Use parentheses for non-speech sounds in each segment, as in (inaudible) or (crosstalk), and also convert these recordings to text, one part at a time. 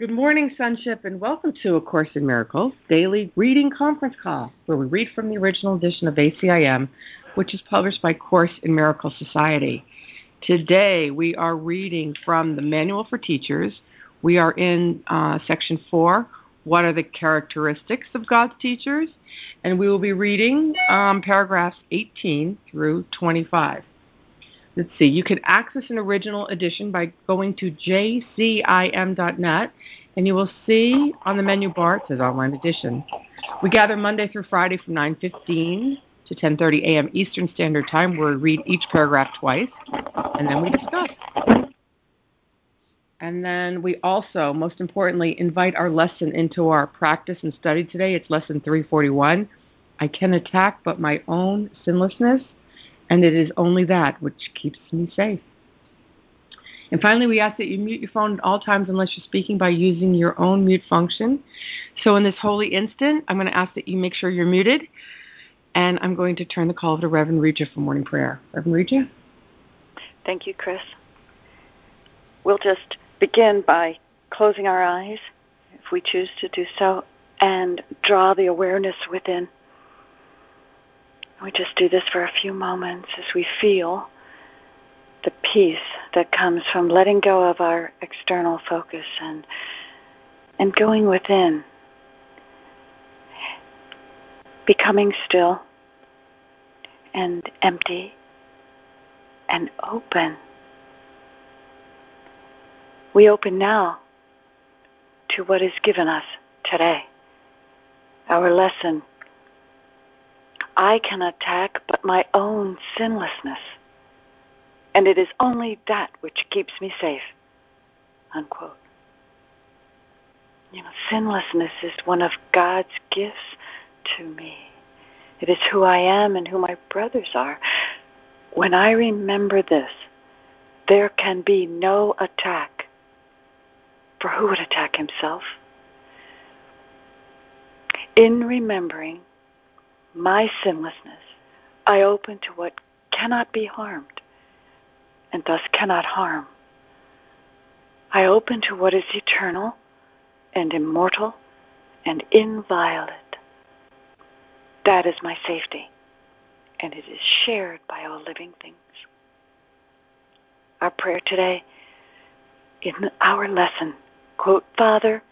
Good morning, Sonship, and welcome to A Course in Miracles daily reading conference call, where we read from the original edition of ACIM, which is published by Course in Miracles Society. Today, we are reading from the Manual for Teachers. We are in uh, section four. What are the characteristics of God's teachers? And we will be reading um, paragraphs 18 through 25. Let's see, you can access an original edition by going to jcim.net and you will see on the menu bar it says online edition. We gather Monday through Friday from 9:15 to 10:30 a.m. Eastern Standard Time where we read each paragraph twice and then we discuss. And then we also, most importantly, invite our lesson into our practice and study today. It's lesson 341. I can attack but my own sinlessness and it is only that which keeps me safe. And finally, we ask that you mute your phone at all times unless you're speaking by using your own mute function. So, in this holy instant, I'm going to ask that you make sure you're muted. And I'm going to turn the call to Reverend Reja for morning prayer. Reverend Reja? Thank you, Chris. We'll just begin by closing our eyes, if we choose to do so, and draw the awareness within. We just do this for a few moments as we feel the peace that comes from letting go of our external focus and and going within. Becoming still and empty and open. We open now to what is given us today our lesson I can attack but my own sinlessness, and it is only that which keeps me safe. Unquote. You know, sinlessness is one of God's gifts to me. It is who I am and who my brothers are. When I remember this, there can be no attack. For who would attack himself? In remembering my sinlessness, I open to what cannot be harmed and thus cannot harm. I open to what is eternal and immortal and inviolate. That is my safety, and it is shared by all living things. Our prayer today in our lesson, quote, Father,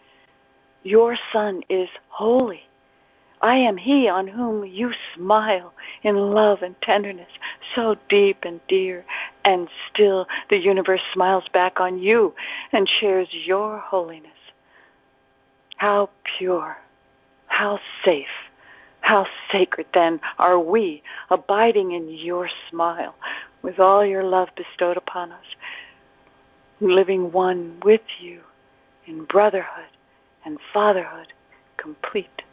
your Son is holy I am he on whom you smile in love and tenderness, so deep and dear, and still the universe smiles back on you and shares your holiness. How pure, how safe, how sacred then are we, abiding in your smile, with all your love bestowed upon us, living one with you in brotherhood and fatherhood complete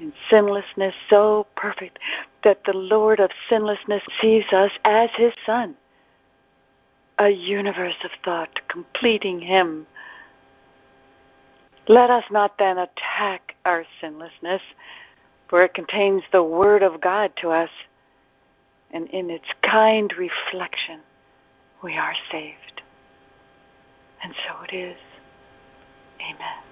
in sinlessness so perfect that the Lord of sinlessness sees us as his Son, a universe of thought completing him. Let us not then attack our sinlessness, for it contains the Word of God to us, and in its kind reflection, we are saved. And so it is. Amen.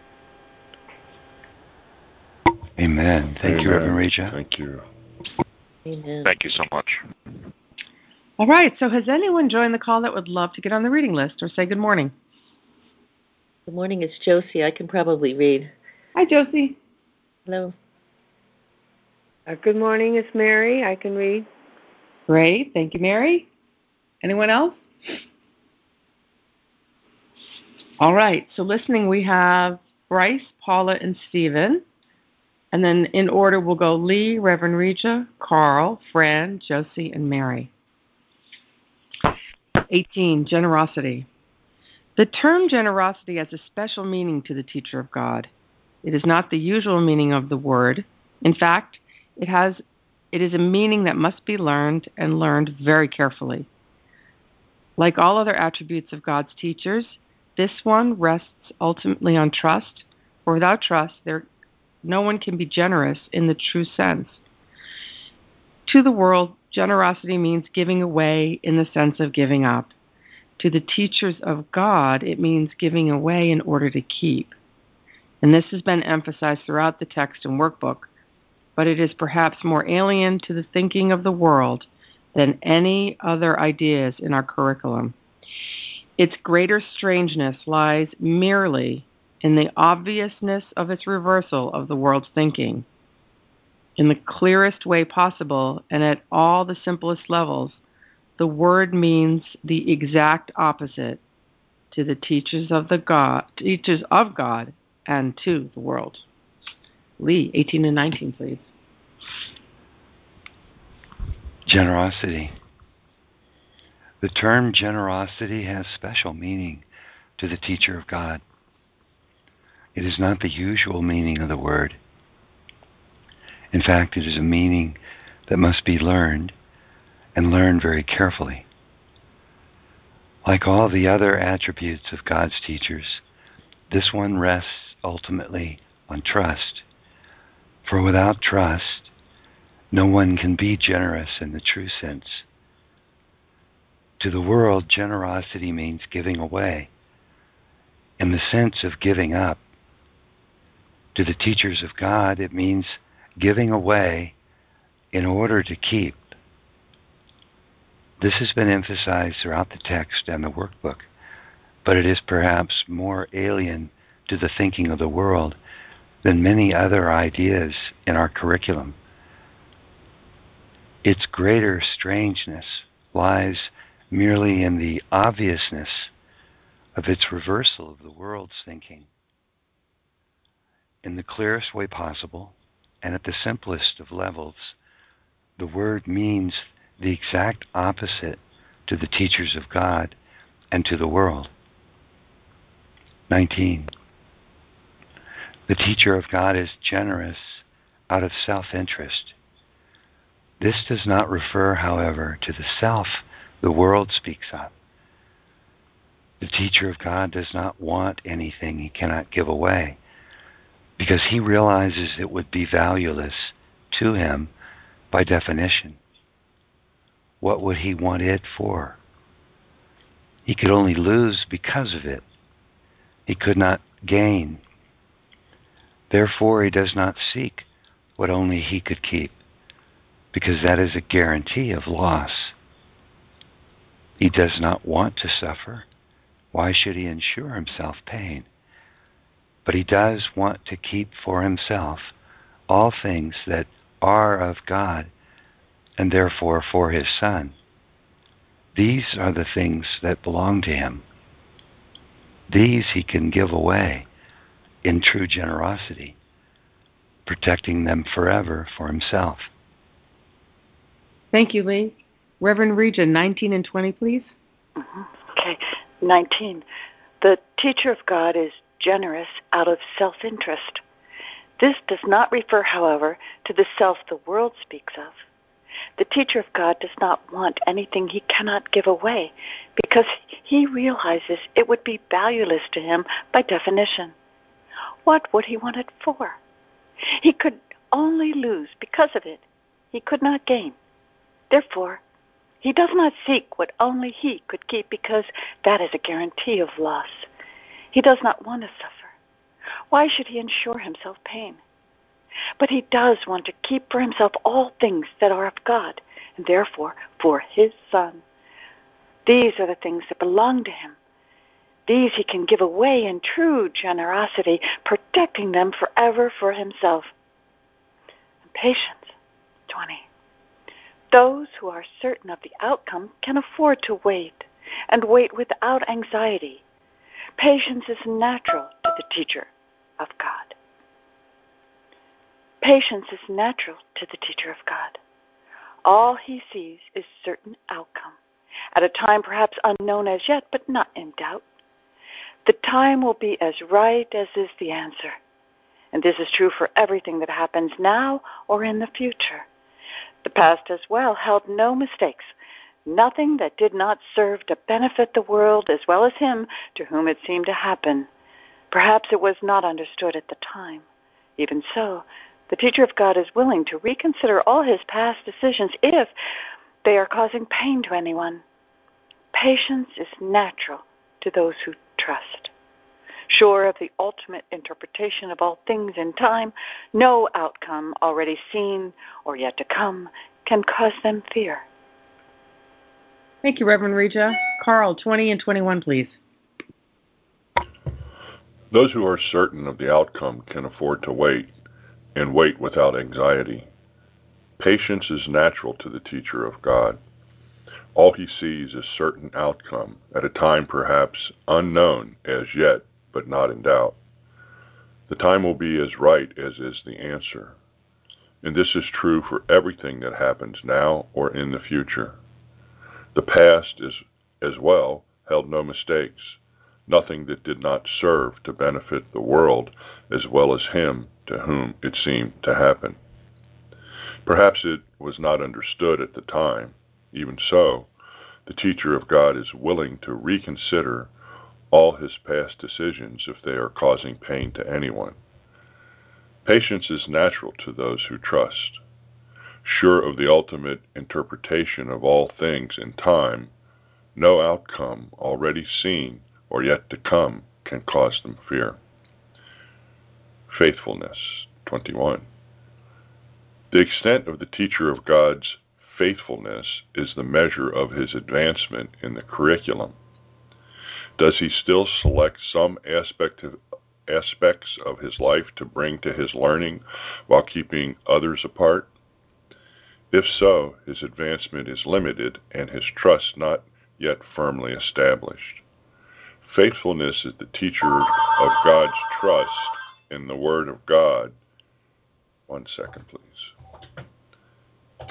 Amen. Thank Amen. you, Reverend Reja. Thank you. Amen. Thank you so much. All right. So, has anyone joined the call that would love to get on the reading list or say good morning? Good morning. It's Josie. I can probably read. Hi, Josie. Hello. Uh, good morning. It's Mary. I can read. Great. Thank you, Mary. Anyone else? All right. So, listening, we have Bryce, Paula, and Stephen. And then in order, we'll go Lee, Reverend Reja, Carl, Fran, Josie, and Mary. 18. Generosity. The term generosity has a special meaning to the teacher of God. It is not the usual meaning of the word. In fact, it has it is a meaning that must be learned and learned very carefully. Like all other attributes of God's teachers, this one rests ultimately on trust, for without trust there no one can be generous in the true sense. To the world, generosity means giving away in the sense of giving up. To the teachers of God, it means giving away in order to keep. And this has been emphasized throughout the text and workbook, but it is perhaps more alien to the thinking of the world than any other ideas in our curriculum. Its greater strangeness lies merely in the obviousness of its reversal of the world's thinking. In the clearest way possible and at all the simplest levels, the word means the exact opposite to the teachers of the God, teachers of God and to the world. Lee, 18 and 19, please. Generosity. The term generosity has special meaning to the teacher of God. It is not the usual meaning of the word. In fact, it is a meaning that must be learned and learned very carefully. Like all the other attributes of God's teachers, this one rests ultimately on trust. For without trust, no one can be generous in the true sense. To the world, generosity means giving away, in the sense of giving up. To the teachers of God, it means giving away in order to keep. This has been emphasized throughout the text and the workbook, but it is perhaps more alien to the thinking of the world than many other ideas in our curriculum. Its greater strangeness lies merely in the obviousness of its reversal of the world's thinking. In the clearest way possible, and at the simplest of levels, the word means the exact opposite to the teachers of God and to the world. 19. The teacher of God is generous out of self interest. This does not refer, however, to the self the world speaks of. The teacher of God does not want anything he cannot give away because he realizes it would be valueless to him by definition. What would he want it for? He could only lose because of it. He could not gain. Therefore, he does not seek what only he could keep, because that is a guarantee of loss. He does not want to suffer. Why should he insure himself pain? But he does want to keep for himself all things that are of God and therefore for his Son. These are the things that belong to him. These he can give away in true generosity, protecting them forever for himself. Thank you, Lee. Reverend Reja, 19 and 20, please. Mm-hmm. Okay, 19. The teacher of God is generous out of self interest. This does not refer, however, to the self the world speaks of. The teacher of God does not want anything he cannot give away because he realizes it would be valueless to him by definition. What would he want it for? He could only lose because of it. He could not gain. Therefore, he does not seek what only he could keep because that is a guarantee of loss. He does not want to suffer. Why should he insure himself pain? But he does want to keep for himself all things that are of God, and therefore for his Son. These are the things that belong to him. These he can give away in true generosity, protecting them forever for himself. And patience. 20. Those who are certain of the outcome can afford to wait, and wait without anxiety. Patience is natural to the teacher of God. Patience is natural to the teacher of God. All he sees is certain outcome, at a time perhaps unknown as yet, but not in doubt. The time will be as right as is the answer. And this is true for everything that happens now or in the future. The past as well held no mistakes, nothing that did not serve to benefit the world as well as him to whom it seemed to happen. Perhaps it was not understood at the time. Even so, the teacher of God is willing to reconsider all his past decisions if they are causing pain to anyone. patience is natural to those who trust. Sure of the ultimate interpretation of all things in time, no outcome already seen or yet to come can cause them fear. Thank you, Reverend Reja. Carl, 20 and 21, please. Those who are certain of the outcome can afford to wait and wait without anxiety. Patience is natural to the teacher of God. All he sees is certain outcome at a time perhaps unknown as yet, but not in doubt. The time will be as right as is the answer. And this is true for everything that happens now or in the future. The past is as well held no mistakes, nothing that did not serve to benefit the world as well as him to whom it seemed to happen. Perhaps it was not understood at the time. Even so, the teacher of God is willing to reconsider all his past decisions if they are causing pain to anyone. Patience is natural to those who trust. Sure of the ultimate interpretation of all things in time, no outcome already seen or yet to come can cause them fear. Faithfulness 21. The extent of the teacher of God's faithfulness is the measure of his advancement in the curriculum. Does he still select some aspect of, aspects of his life to bring to his learning while keeping others apart? If so, his advancement is limited and his trust not yet firmly established. Faithfulness is the teacher of God's trust in the Word of God. One second, please.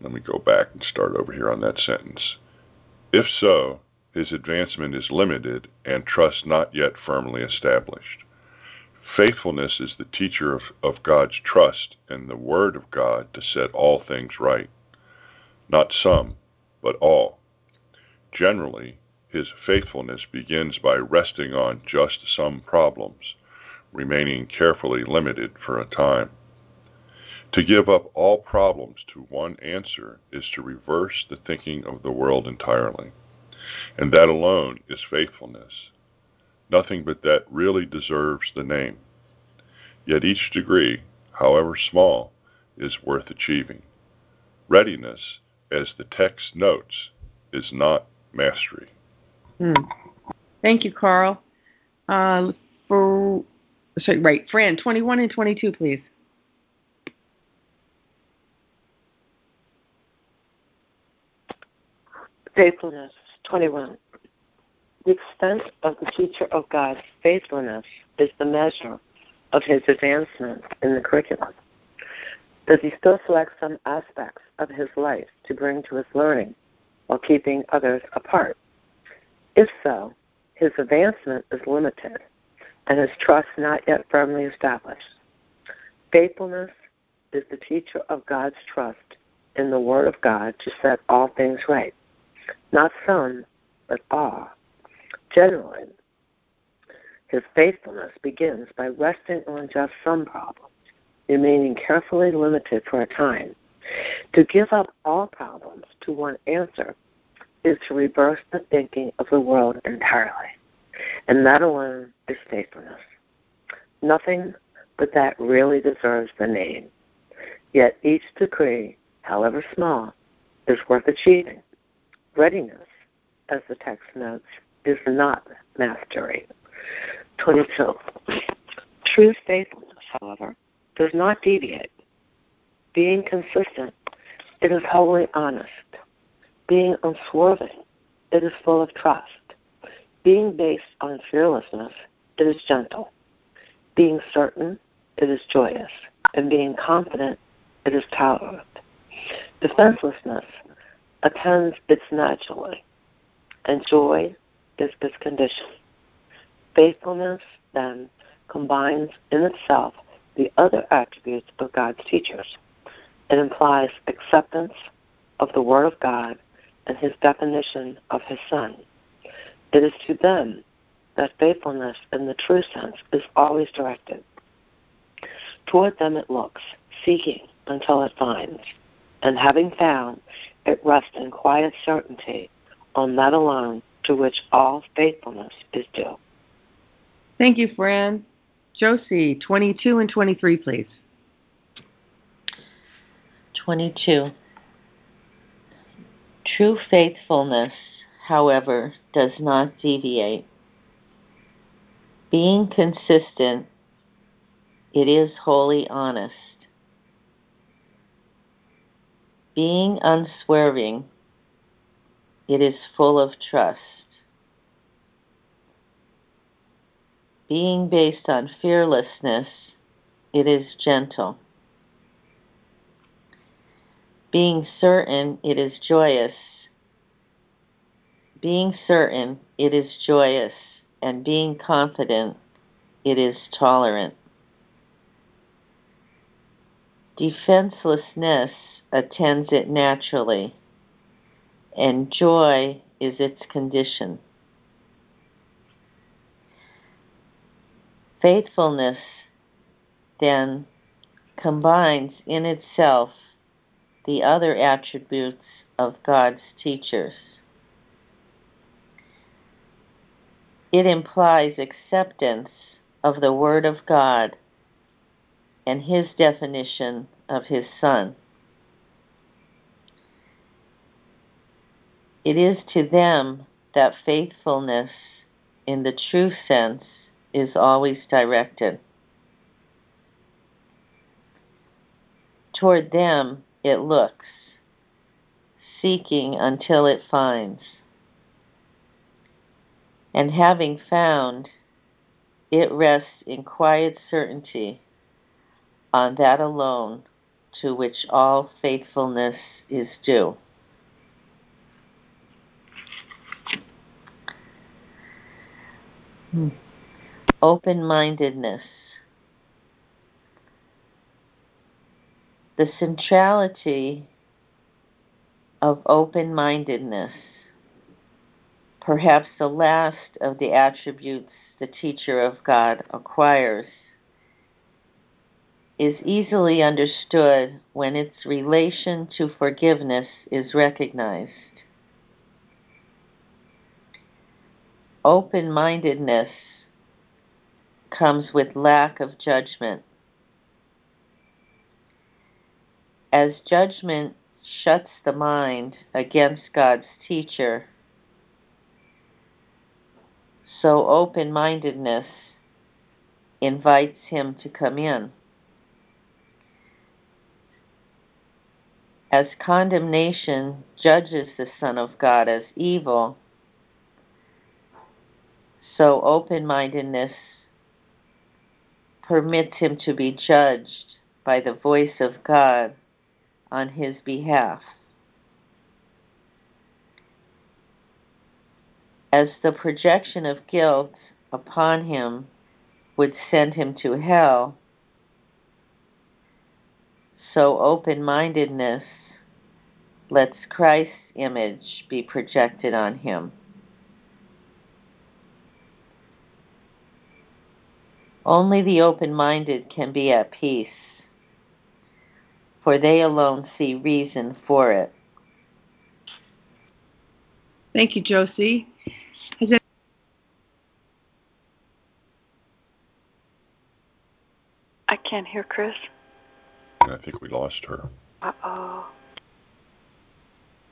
Let me go back and start over here on that sentence. If so, his advancement is limited and trust not yet firmly established. Faithfulness is the teacher of, of God's trust and the Word of God to set all things right. Not some, but all. Generally, his faithfulness begins by resting on just some problems, remaining carefully limited for a time. To give up all problems to one answer is to reverse the thinking of the world entirely. And that alone is faithfulness. Nothing but that really deserves the name. Yet each degree, however small, is worth achieving. Readiness, as the text notes, is not mastery. Hmm. Thank you, Carl. Uh, for sorry, right, Fran, 21 and 22, please. Faithfulness, 21. The extent of the teacher of God's faithfulness is the measure of his advancement in the curriculum. Does he still select some aspects of his life to bring to his learning while keeping others apart? If so, his advancement is limited and his trust not yet firmly established. Faithfulness is the teacher of God's trust in the Word of God to set all things right. Not some, but all. Generally, his faithfulness begins by resting on just some problems, remaining carefully limited for a time. To give up all problems to one answer is to reverse the thinking of the world entirely. And that alone is faithfulness. Nothing but that really deserves the name. Yet each decree, however small, is worth achieving. Readiness, as the text notes, is not mastery. 22. True faithfulness, however, does not deviate. Being consistent, it is wholly honest. Being unswerving, it is full of trust. Being based on fearlessness, it is gentle. Being certain, it is joyous. And being confident, it is tolerant. Defenselessness attends its naturally, and joy is its condition. Faithfulness, then, combines in itself the other attributes of God's teachers. It implies acceptance of the Word of God and His definition of His Son. It is to them that faithfulness in the true sense is always directed. Toward them it looks, seeking until it finds, and having found, it rests in quiet certainty on that alone to which all faithfulness is due. Thank you, Fran. Josie, 22 and 23, please. 22. True faithfulness, however, does not deviate. Being consistent, it is wholly honest. Being unswerving, it is full of trust. Being based on fearlessness, it is gentle. Being certain, it is joyous. Being certain, it is joyous, and being confident, it is tolerant. Defenselessness attends it naturally, and joy is its condition. Faithfulness, then, combines in itself the other attributes of God's teachers. It implies acceptance of the Word of God and His definition of His Son. It is to them that faithfulness, in the true sense, is always directed. Toward them it looks, seeking until it finds. And having found, it rests in quiet certainty on that alone to which all faithfulness is due. Hmm open mindedness. The centrality of open mindedness, perhaps the last of the attributes the teacher of God acquires, is easily understood when its relation to forgiveness is recognized. Open mindedness comes with lack of judgment. As judgment shuts the mind against God's teacher, so open mindedness invites him to come in. As condemnation judges the Son of God as evil, so open mindedness permits him to be judged by the voice of God on his behalf. As the projection of guilt upon him would send him to hell, so open mindedness lets Christ's image be projected on him. Only the open minded can be at peace, for they alone see reason for it. Thank you, Josie. Has I can't hear Chris. I think we lost her. Uh oh.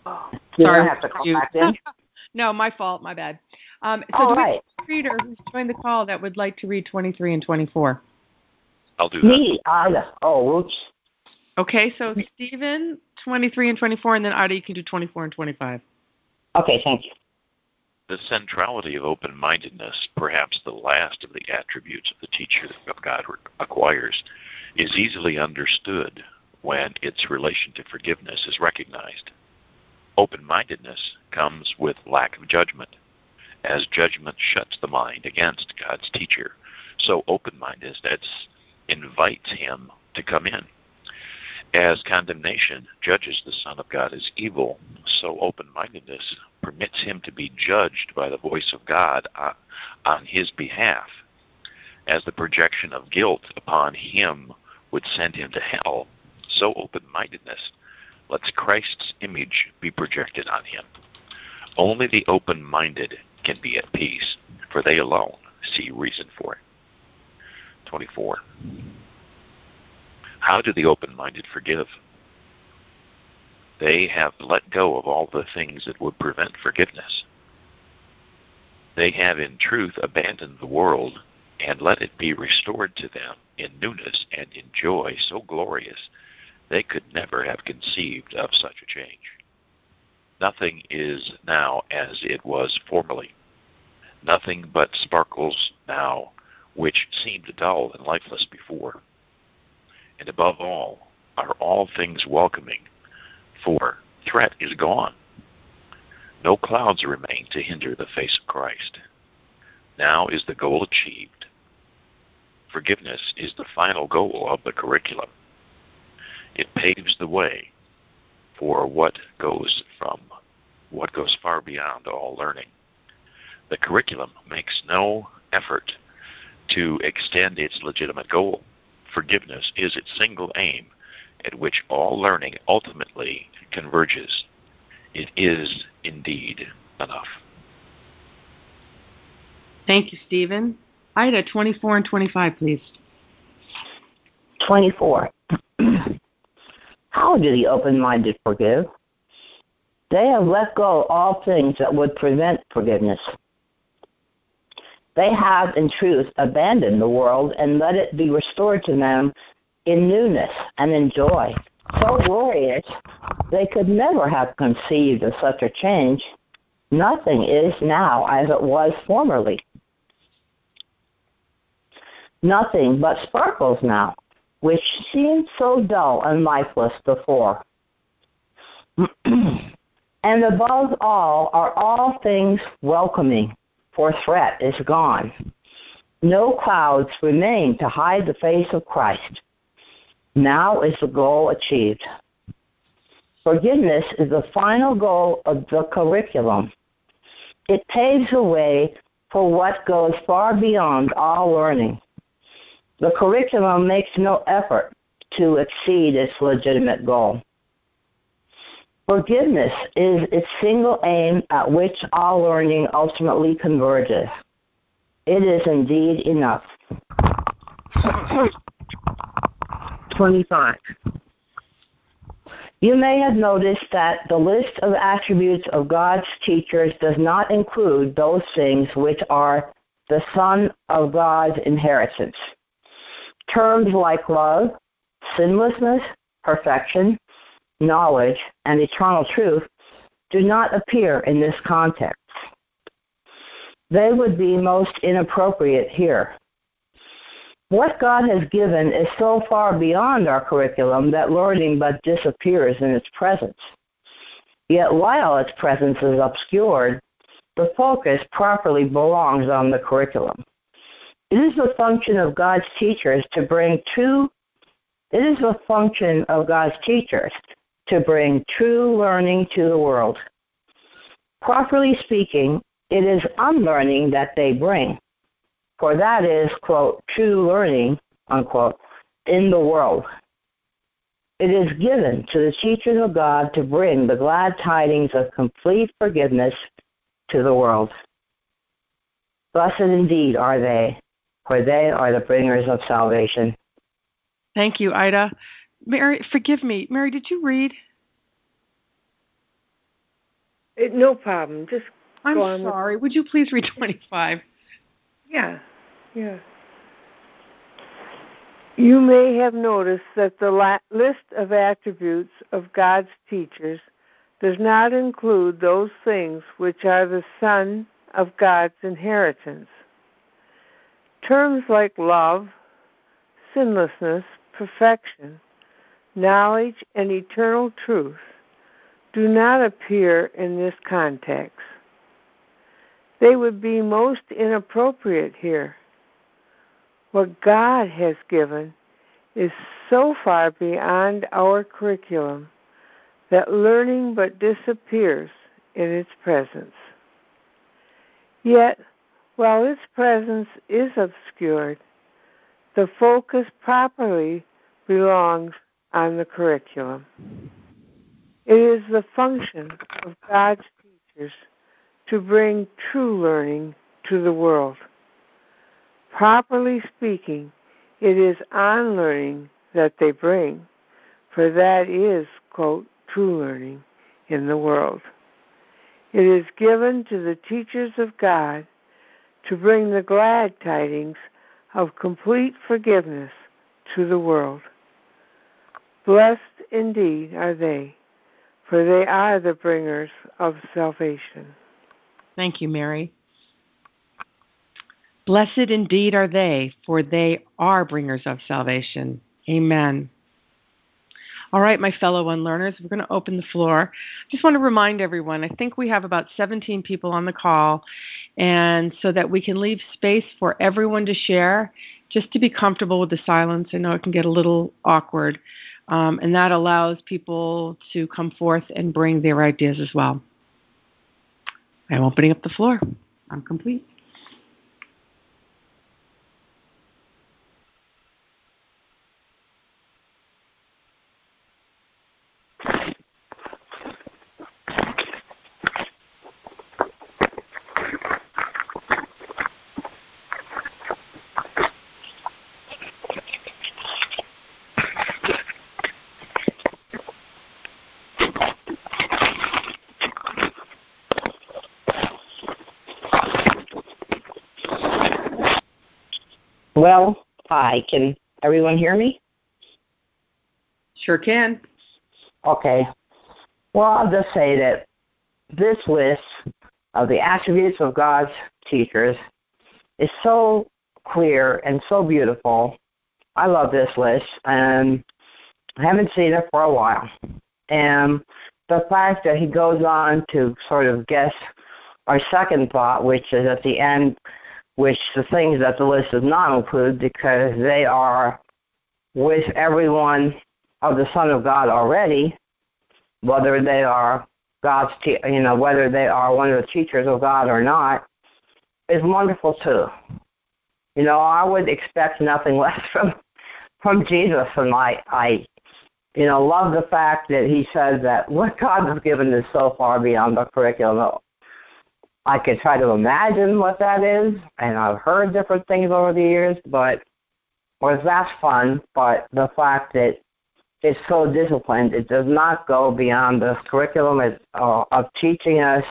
Oh. Sorry, I have to call back in. (laughs) no, my fault. My bad. Um, so All do right. we have a reader who's joined the call that would like to read 23 and 24? I'll do that. Me? Uh, oh, oops. Okay, so Stephen, 23 and 24, and then Ida, you can do 24 and 25. Okay, thank you. The centrality of open mindedness, perhaps the last of the attributes of the teacher of God acquires, is easily understood when its relation to forgiveness is recognized. Open mindedness comes with lack of judgment as judgment shuts the mind against God's teacher. So open mindedness invites him to come in. As condemnation judges the Son of God as evil, so open mindedness permits him to be judged by the voice of God on his behalf. As the projection of guilt upon him would send him to hell, so open mindedness lets Christ's image be projected on him. Only the open minded can be at peace, for they alone see reason for it. 24. How do the open minded forgive? They have let go of all the things that would prevent forgiveness. They have in truth abandoned the world and let it be restored to them in newness and in joy so glorious they could never have conceived of such a change. Nothing is now as it was formerly. Nothing but sparkles now which seemed dull and lifeless before. And above all, are all things welcoming, for threat is gone. No clouds remain to hinder the face of Christ. Now is the goal achieved. Forgiveness is the final goal of the curriculum. It paves the way for what goes from what goes far beyond all learning. The curriculum makes no effort to extend its legitimate goal. Forgiveness is its single aim at which all learning ultimately converges. It is indeed enough. Thank you, Stephen. Ida, 24 and 25, please. 24. How do the open minded forgive? They have let go of all things that would prevent forgiveness. They have, in truth, abandoned the world and let it be restored to them in newness and in joy. So glorious, they could never have conceived of such a change. Nothing is now as it was formerly. Nothing but sparkles now, which seemed so dull and lifeless before. (clears throat) and above all are all things welcoming, for threat is gone. No clouds remain to hide the face of Christ. Now is the goal achieved. Forgiveness is the final goal of the curriculum. It paves the way for what goes far beyond all learning. The curriculum makes no effort to exceed its legitimate goal. Forgiveness is its single aim at which all learning ultimately converges. It is indeed enough. 25. You may have noticed that the list of attributes of God's teachers does not include those things which are the Son of God's inheritance. Terms like love, sinlessness, perfection, knowledge, and eternal truth do not appear in this context. They would be most inappropriate here. What God has given is so far beyond our curriculum that learning but disappears in its presence. Yet while its presence is obscured, the focus properly belongs on the curriculum. It is the function of God's teachers to bring true it is the function of God's teachers to bring true learning to the world. Properly speaking, it is unlearning that they bring, for that is, quote, true learning, unquote, in the world. It is given to the teachers of God to bring the glad tidings of complete forgiveness to the world. Blessed indeed are they, for they are the bringers of salvation. Thank you, Ida. Mary, forgive me. Mary, did you read? It, no problem. Just I'm go sorry. With... Would you please read 25? Yeah, yeah. You may have noticed that the la- list of attributes of God's teachers does not include those things which are the Son of God's inheritance. Terms like love, sinlessness, perfection, knowledge, and eternal truth do not appear in this context. They would be most inappropriate here. What God has given is so far beyond our curriculum that learning but disappears in its presence. Yet, while its presence is obscured, the focus properly belongs on the curriculum. It is the function of God's teachers to bring true learning to the world. Properly speaking, it is on learning that they bring, for that is, quote, true learning in the world. It is given to the teachers of God to bring the glad tidings of complete forgiveness to the world. Blessed indeed are they, for they are the bringers of salvation. Thank you, Mary. Blessed indeed are they, for they are bringers of salvation. Amen. All right, my fellow unlearners, we're going to open the floor. Just want to remind everyone, I think we have about 17 people on the call, and so that we can leave space for everyone to share, just to be comfortable with the silence. I know it can get a little awkward, um, and that allows people to come forth and bring their ideas as well. I'm opening up the floor. I'm complete. Well, hi. Can everyone hear me? Sure can. Okay. Well, I'll just say that this list of the attributes of God's teachers is so clear and so beautiful. I love this list, and I haven't seen it for a while. And the fact that he goes on to sort of guess our second thought, which is at the end, which the things that the list does not include because they are with everyone of the Son of God already, whether they are God's, te- you know, whether they are one of the teachers of God or not, is wonderful too. You know, I would expect nothing (laughs) less from from Jesus, and I, I, you know, love the fact that he says that what God has given is so far beyond the curriculum I could try to imagine what that is, and I've heard different things over the years, but or that's fun. But the fact that it's so disciplined, it does not go beyond the curriculum uh, of teaching us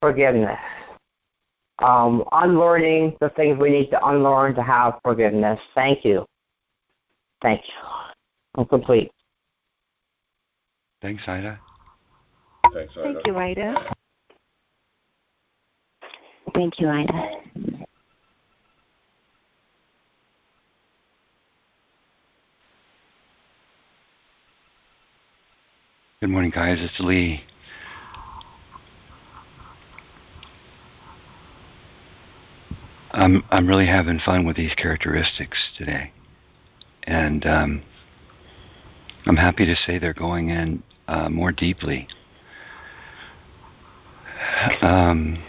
forgiveness, um, unlearning the things we need to unlearn to have forgiveness. Thank you. Thank you. I'm complete. Thanks, Ida. Thanks, Ida. Thank you, Ida. Thank you, Ida. Good morning, guys. It's Lee. I'm I'm really having fun with these characteristics today, and um, I'm happy to say they're going in uh, more deeply. Um,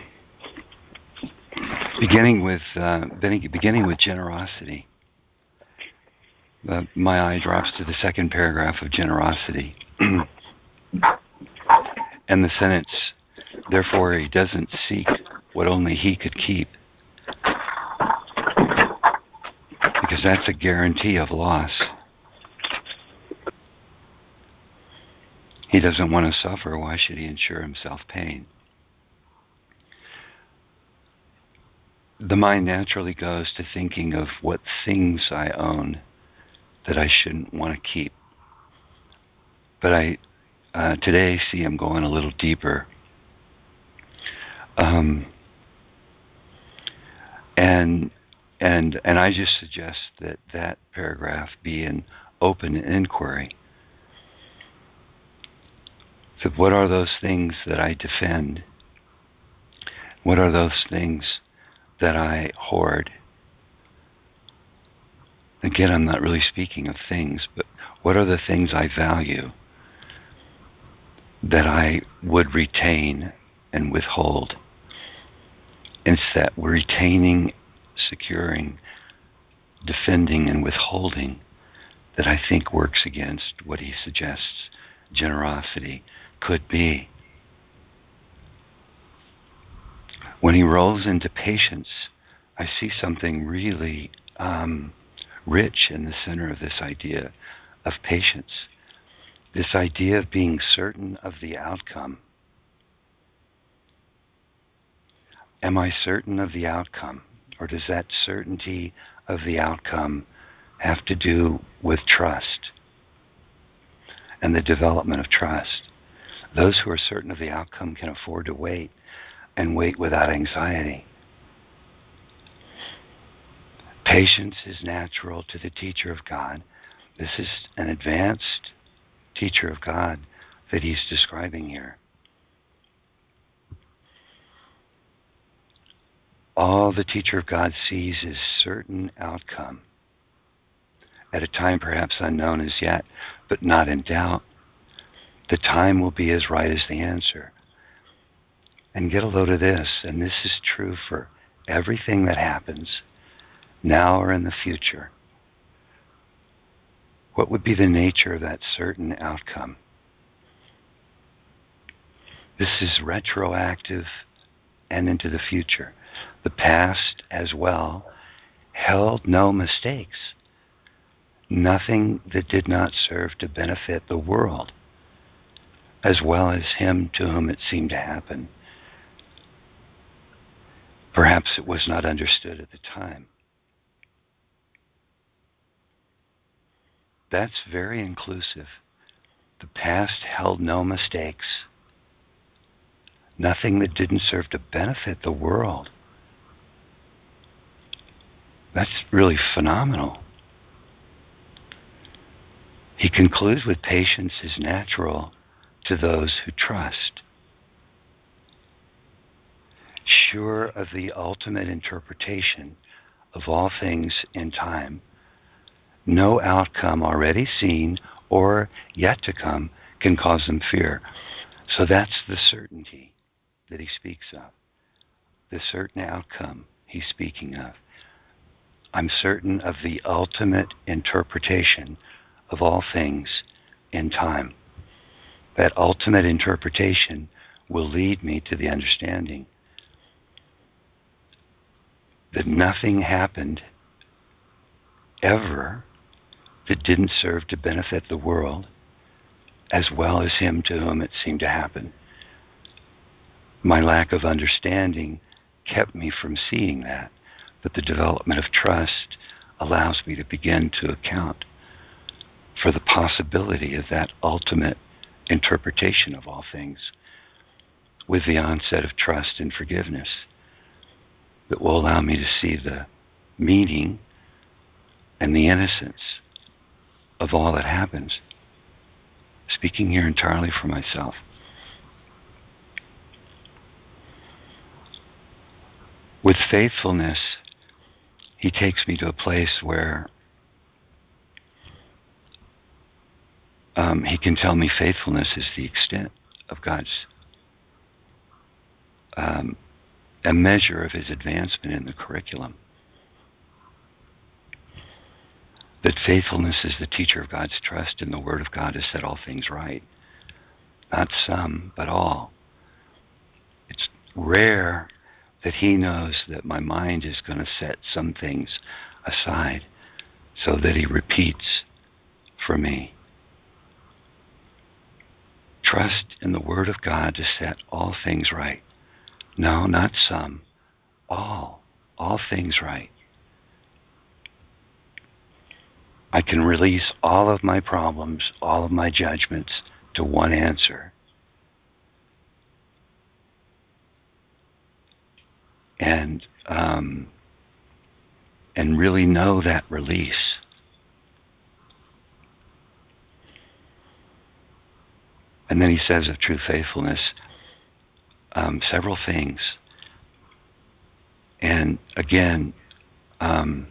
beginning with uh, beginning with generosity. Uh, my eye drops to the second paragraph of generosity, (clears throat) and the sentence. Therefore, he doesn't seek what only he could keep, because that's a guarantee of loss. He doesn't want to suffer. Why should he insure himself pain? The mind naturally goes to thinking of what things I own that I shouldn't want to keep. But I uh, today see I'm going a little deeper. Um, and and and I just suggest that that paragraph be an open inquiry. So, what are those things that I defend? What are those things that I hoard. Again, I'm not really speaking of things, but what are the things I value that I would retain and withhold? It's that retaining, securing, defending, and withholding that I think works against what he suggests generosity could be. When he rolls into patience, I see something really um, rich in the center of this idea of patience. This idea of being certain of the outcome. Am I certain of the outcome? Or does that certainty of the outcome have to do with trust and the development of trust? Those who are certain of the outcome can afford to wait and wait without anxiety. Patience is natural to the teacher of God. This is an advanced teacher of God that he's describing here. All the teacher of God sees is certain outcome at a time perhaps unknown as yet, but not in doubt. The time will be as right as the answer. And get a load of this, and this is true for everything that happens, now or in the future. What would be the nature of that certain outcome? This is retroactive and into the future. The past as well held no mistakes. Nothing that did not serve to benefit the world, as well as him to whom it seemed to happen. Perhaps it was not understood at the time. That's very inclusive. The past held no mistakes, nothing that didn't serve to benefit the world. That's really phenomenal. He concludes with patience is natural to those who trust. Sure of the ultimate interpretation of all things in time, no outcome already seen or yet to come can cause them fear. So that's the certainty that he speaks of, the certain outcome he's speaking of. I'm certain of the ultimate interpretation of all things in time. That ultimate interpretation will lead me to the understanding that nothing happened ever that didn't serve to benefit the world as well as him to whom it seemed to happen. My lack of understanding kept me from seeing that, but the development of trust allows me to begin to account for the possibility of that ultimate interpretation of all things with the onset of trust and forgiveness that will allow me to see the meaning and the innocence of all that happens. Speaking here entirely for myself. With faithfulness, he takes me to a place where um, he can tell me faithfulness is the extent of God's um, a measure of his advancement in the curriculum. that faithfulness is the teacher of God's trust, and the Word of God has set all things right. Not some, but all. It's rare that He knows that my mind is going to set some things aside so that He repeats for me. Trust in the Word of God to set all things right. No, not some, all, all things right. I can release all of my problems, all of my judgments to one answer. And um, and really know that release. And then he says of true faithfulness um, several things. And again, um,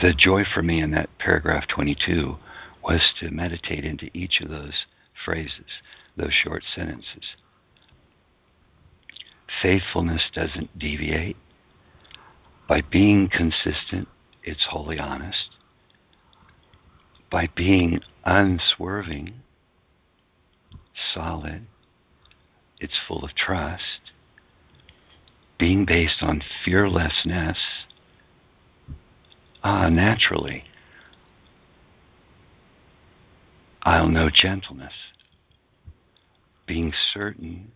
the joy for me in that paragraph 22 was to meditate into each of those phrases, those short sentences. Faithfulness doesn't deviate. By being consistent, it's wholly honest. By being unswerving, solid, it's full of trust. being based on fearlessness, ah, naturally, I'll know gentleness. Being certain,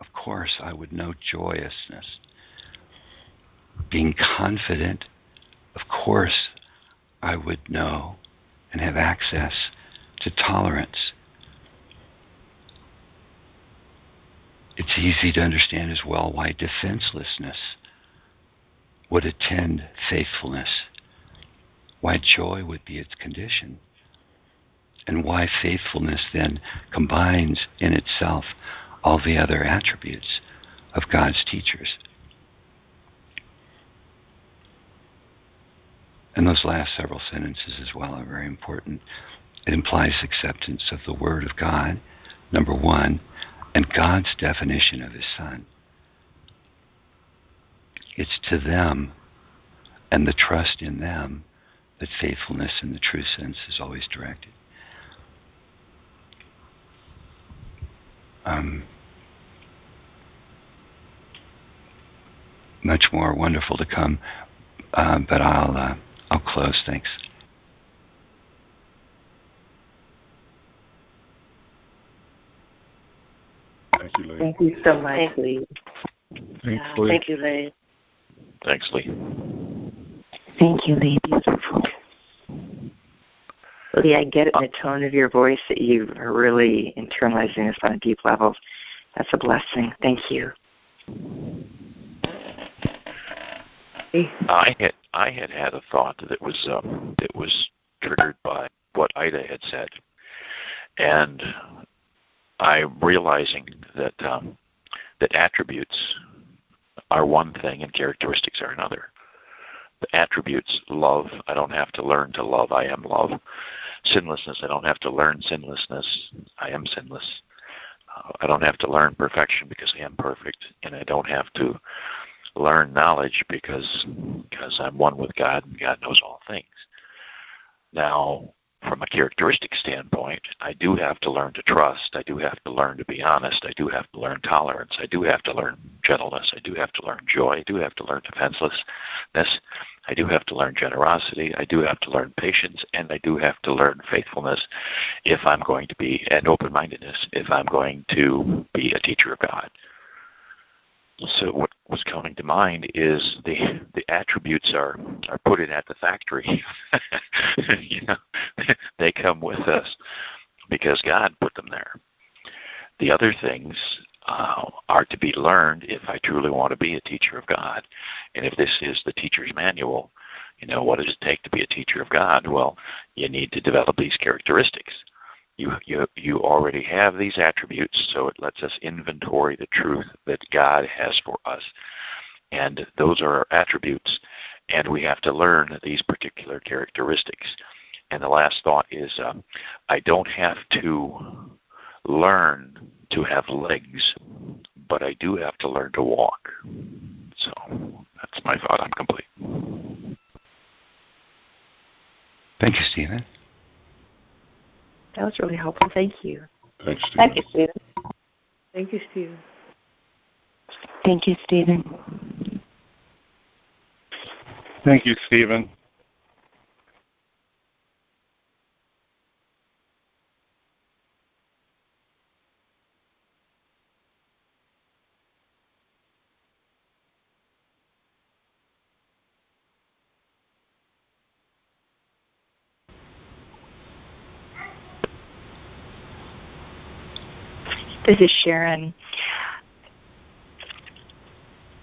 of course, I would know joyousness. Being confident, of course, I would know and have access to tolerance. It's easy to understand as well why defenselessness would attend faithfulness, why joy would be its condition, and why faithfulness then combines in itself all the other attributes of God's teachers. And those last several sentences as well are very important. It implies acceptance of the Word of God, number one, and God's definition of His Son. It's to them and the trust in them that faithfulness in the true sense is always directed. Um, much more wonderful to come, uh, but I'll uh, I'll close. Thanks. Thank you, Lee. Thank you so much, Lee. Thanks, Lee. Thank you, Lee. Thanks, Lee. Thank you, Lee. Beautiful. Lee, I get it in the tone of your voice that you are really internalizing this on a deep level. That's a blessing. Thank you. I had I had had a thought that was um, that was triggered by what Ida had said, and I'm realizing that um, that attributes are one thing and characteristics are another. The attributes, love, I don't have to learn to love, I am love. Sinlessness, I don't have to learn sinlessness, I am sinless. Uh, I don't have to learn perfection because I am perfect, and I don't have to learn knowledge because because I'm one with God and God knows all things. Now, from a characteristic standpoint, I do have to learn to trust. I do have to learn to be honest. I do have to learn tolerance. I do have to learn gentleness. I do have to learn joy. I do have to learn defenselessness. I do have to learn generosity. I do have to learn patience. And I do have to learn faithfulness if I'm going to be, and open mindedness if I'm going to be a teacher of God. So what was coming to mind is the the attributes are are put in at the factory. (laughs) you know, they come with us because God put them there. The other things uh, are to be learned if I truly want to be a teacher of God, and if this is the teacher's manual. You know, what does it take to be a teacher of God? Well, you need to develop these characteristics you you you already have these attributes so it lets us inventory the truth that God has for us. And those are our attributes and we have to learn these particular characteristics. And the last thought is um, I don't have to learn to have legs but I do have to learn to walk. So that's my thought. I'm complete. Thank you, Stephen. That was really helpful. Thank you. Thanks, Steve. Thank you, Stephen. Thank you, Stephen. Thank you, Stephen. Thank you, Stephen. This is Sharon.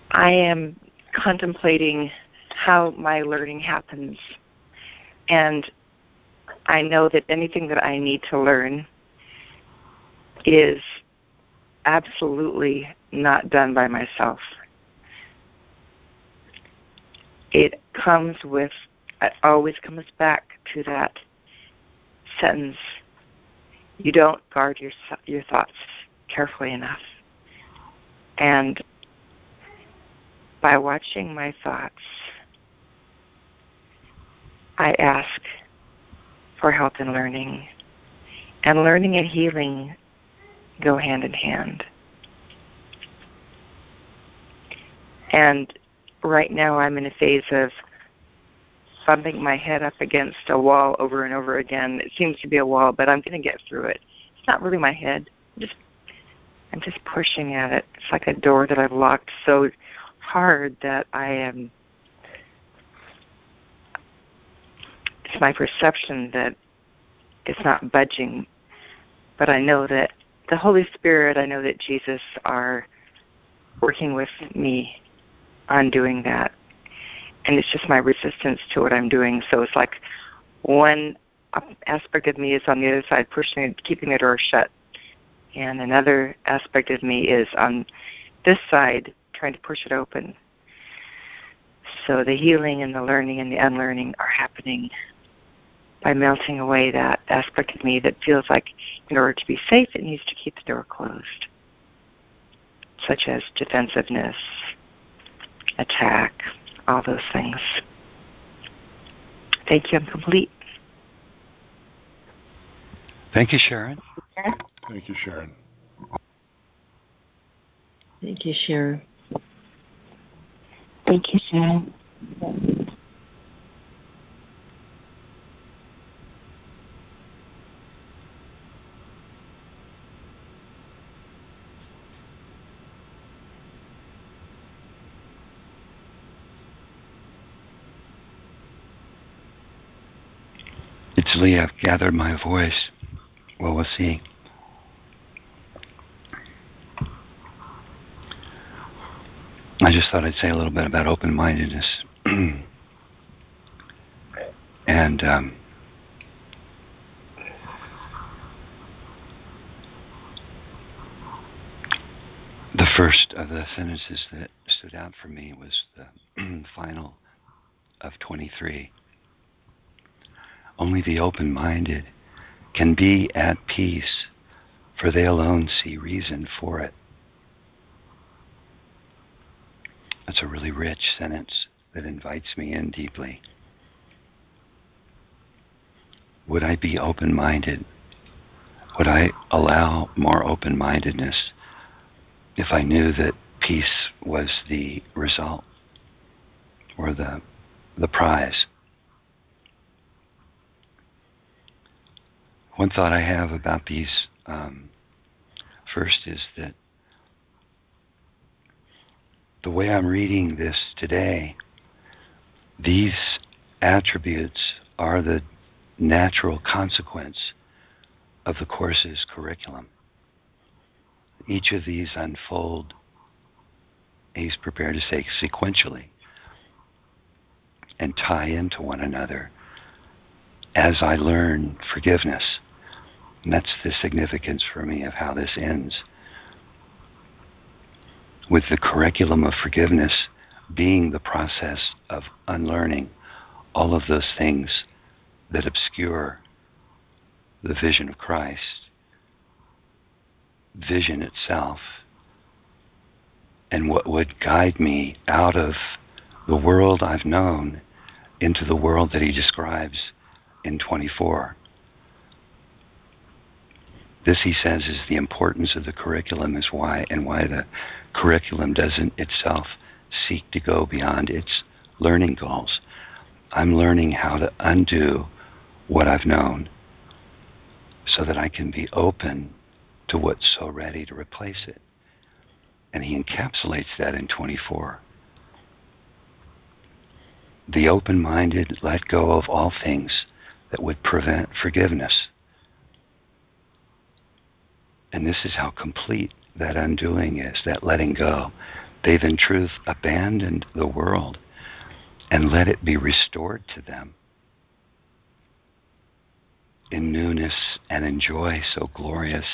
I am contemplating how my learning happens. And I know that anything that I need to learn is absolutely not done by myself. It comes with, it always comes back to that sentence you don't guard your, your thoughts carefully enough. And by watching my thoughts, I ask for help in learning. And learning and healing go hand in hand. And right now I'm in a phase of bumping my head up against a wall over and over again. It seems to be a wall, but I'm going to get through it. It's not really my head. I'm just I'm just pushing at it. It's like a door that I've locked so hard that I am it's my perception that it's not budging. But I know that the Holy Spirit, I know that Jesus are working with me on doing that. And it's just my resistance to what I'm doing. So it's like one aspect of me is on the other side pushing it, keeping the door shut. And another aspect of me is on this side trying to push it open. So the healing and the learning and the unlearning are happening by melting away that aspect of me that feels like in order to be safe it needs to keep the door closed, such as defensiveness, attack, all those things. Thank you. I'm complete. Thank you, Sharon. Thank you, Sharon. Thank you, Sharon. Thank you, Sharon. It's Lee. I've gathered my voice. Well, we'll see. I just thought I'd say a little bit about open mindedness. (clears throat) and um, the first of the sentences that stood out for me was the (clears throat) final of 23. Only the open minded can be at peace, for they alone see reason for it. That's a really rich sentence that invites me in deeply. Would I be open minded? Would I allow more open mindedness if I knew that peace was the result or the, the prize? One thought I have about these um, first is that the way I'm reading this today, these attributes are the natural consequence of the course's curriculum. Each of these unfold, he's prepared to say, sequentially and tie into one another as I learn forgiveness. And that's the significance for me of how this ends. With the curriculum of forgiveness being the process of unlearning all of those things that obscure the vision of Christ, vision itself, and what would guide me out of the world I've known into the world that he describes in 24. This, he says, is the importance of the curriculum, is why, and why the curriculum doesn't itself seek to go beyond its learning goals. I'm learning how to undo what I've known so that I can be open to what's so ready to replace it. And he encapsulates that in 24. The open minded let go of all things that would prevent forgiveness. And this is how complete that undoing is, that letting go. They've in truth abandoned the world and let it be restored to them in newness and in joy so glorious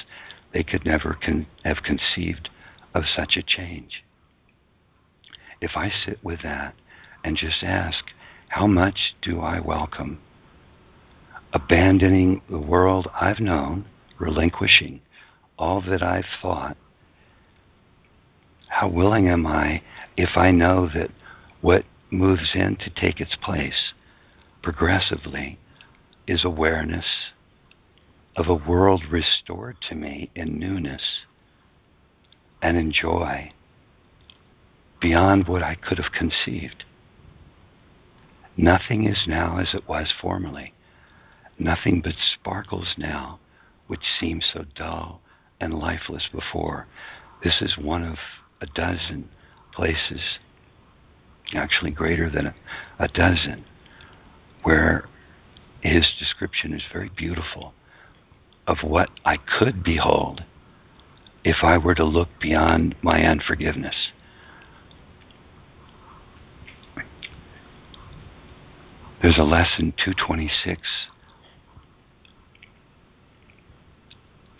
they could never con- have conceived of such a change. If I sit with that and just ask, how much do I welcome abandoning the world I've known, relinquishing all that I've thought, how willing am I if I know that what moves in to take its place progressively is awareness of a world restored to me in newness and in joy beyond what I could have conceived. Nothing is now as it was formerly. Nothing but sparkles now, which seemed so dull and lifeless before. This is one of a dozen places, actually greater than a, a dozen, where his description is very beautiful of what I could behold if I were to look beyond my unforgiveness. There's a lesson 226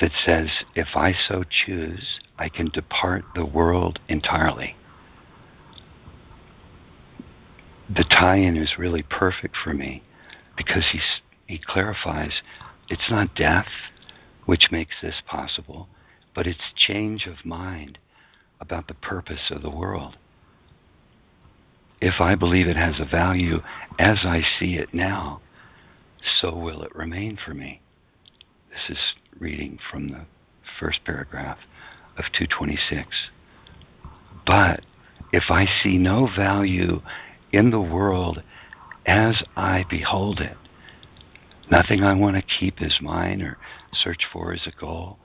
that says, If I so choose, I can depart the world entirely. The tie in is really perfect for me because he's, he clarifies it's not death which makes this possible, but it's change of mind about the purpose of the world. If I believe it has a value as I see it now, so will it remain for me. This is reading from the first paragraph of 226. But if I see no value in the world as I behold it, nothing I want to keep as mine or search for as a goal,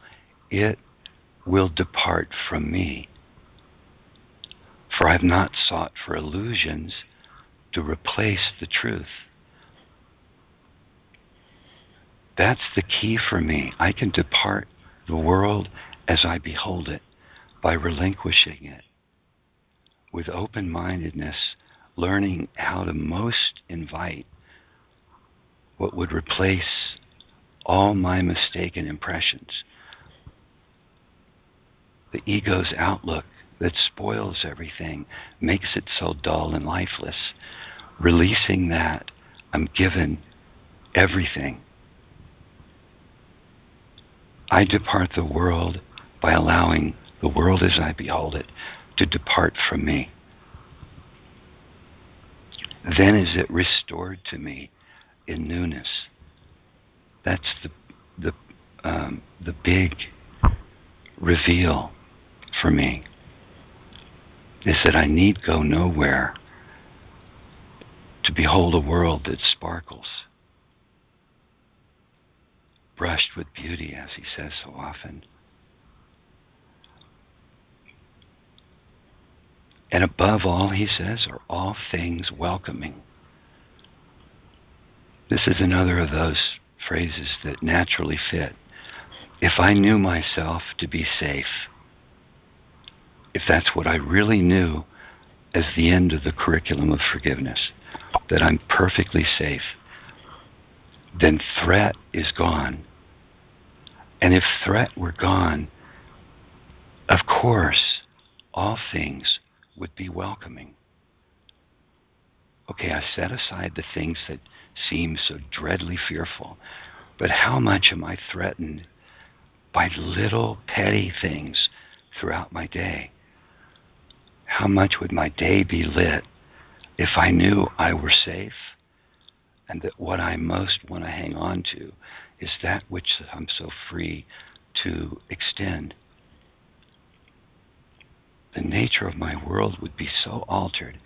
it will depart from me. For I have not sought for illusions to replace the truth. That's the key for me. I can depart the world as I behold it by relinquishing it with open mindedness, learning how to most invite what would replace all my mistaken impressions. The ego's outlook that spoils everything, makes it so dull and lifeless. Releasing that, I'm given everything I depart the world by allowing the world as I behold it to depart from me. Then is it restored to me in newness. That's the the um, the big reveal for me. Is that I need go nowhere to behold a world that sparkles brushed with beauty, as he says so often. And above all, he says, are all things welcoming. This is another of those phrases that naturally fit. If I knew myself to be safe, if that's what I really knew as the end of the curriculum of forgiveness, that I'm perfectly safe, then threat is gone. And if threat were gone, of course, all things would be welcoming. Okay, I set aside the things that seem so dreadly fearful, but how much am I threatened by little petty things throughout my day? How much would my day be lit if I knew I were safe and that what I most want to hang on to is that which I'm so free to extend. The nature of my world would be so altered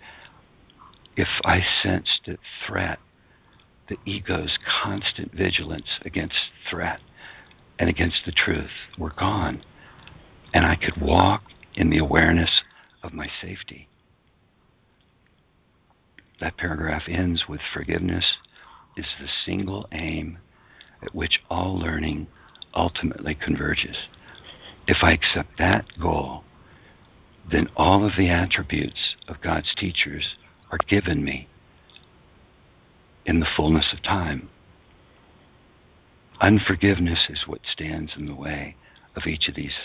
if I sensed that threat, the ego's constant vigilance against threat and against the truth, were gone, and I could walk in the awareness of my safety. That paragraph ends with forgiveness is the single aim at which all learning ultimately converges. If I accept that goal, then all of the attributes of God's teachers are given me in the fullness of time. Unforgiveness is what stands in the way of each of these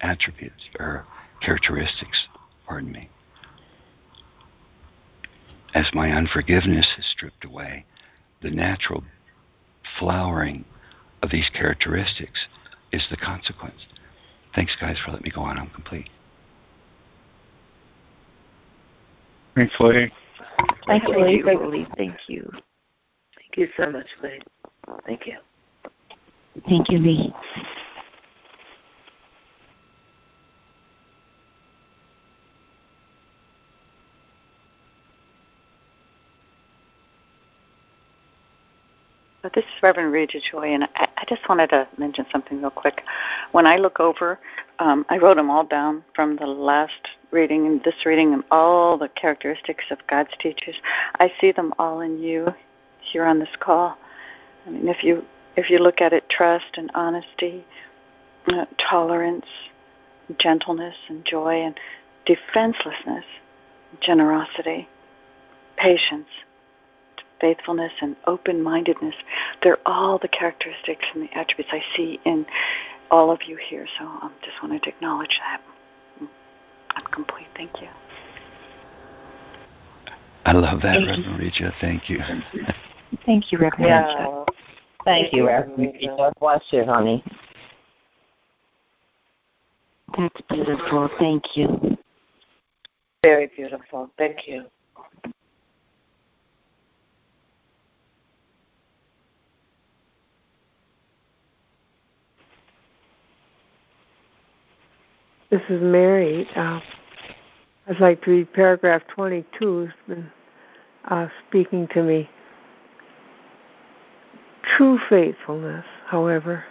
attributes or characteristics, pardon me. As my unforgiveness is stripped away, the natural flowering of these characteristics is the consequence. Thanks, guys, for letting me go on. I'm complete. Thanks, Lee. Thank you, Thank you, Thank you. Thank you so much, Lee. Thank you. Thank you, Lee. This is Reverend Regina Joy, and I, I, just wanted to mention something real quick. When I look over, um, I wrote them all down from the last reading and this reading and all the characteristics of God's teachers. I see them all in you here on this call. I mean, if you if you look at it, trust and honesty, uh, tolerance, gentleness and joy, and defenselessness, generosity, patience faithfulness and open mindedness. They're all the characteristics and the attributes I see in all of you here. So I um, just wanted to acknowledge that. I'm complete. Thank you. I love that, Thank Reverend Reja. Thank you. Thank you, Reverend yeah. Thank you, Reverend Reja. Bless you, honey. That's beautiful. Thank you. Very beautiful. Thank you. This is Mary. Uh, I'd like to read paragraph 22. It's been uh, speaking to me. True faithfulness, however,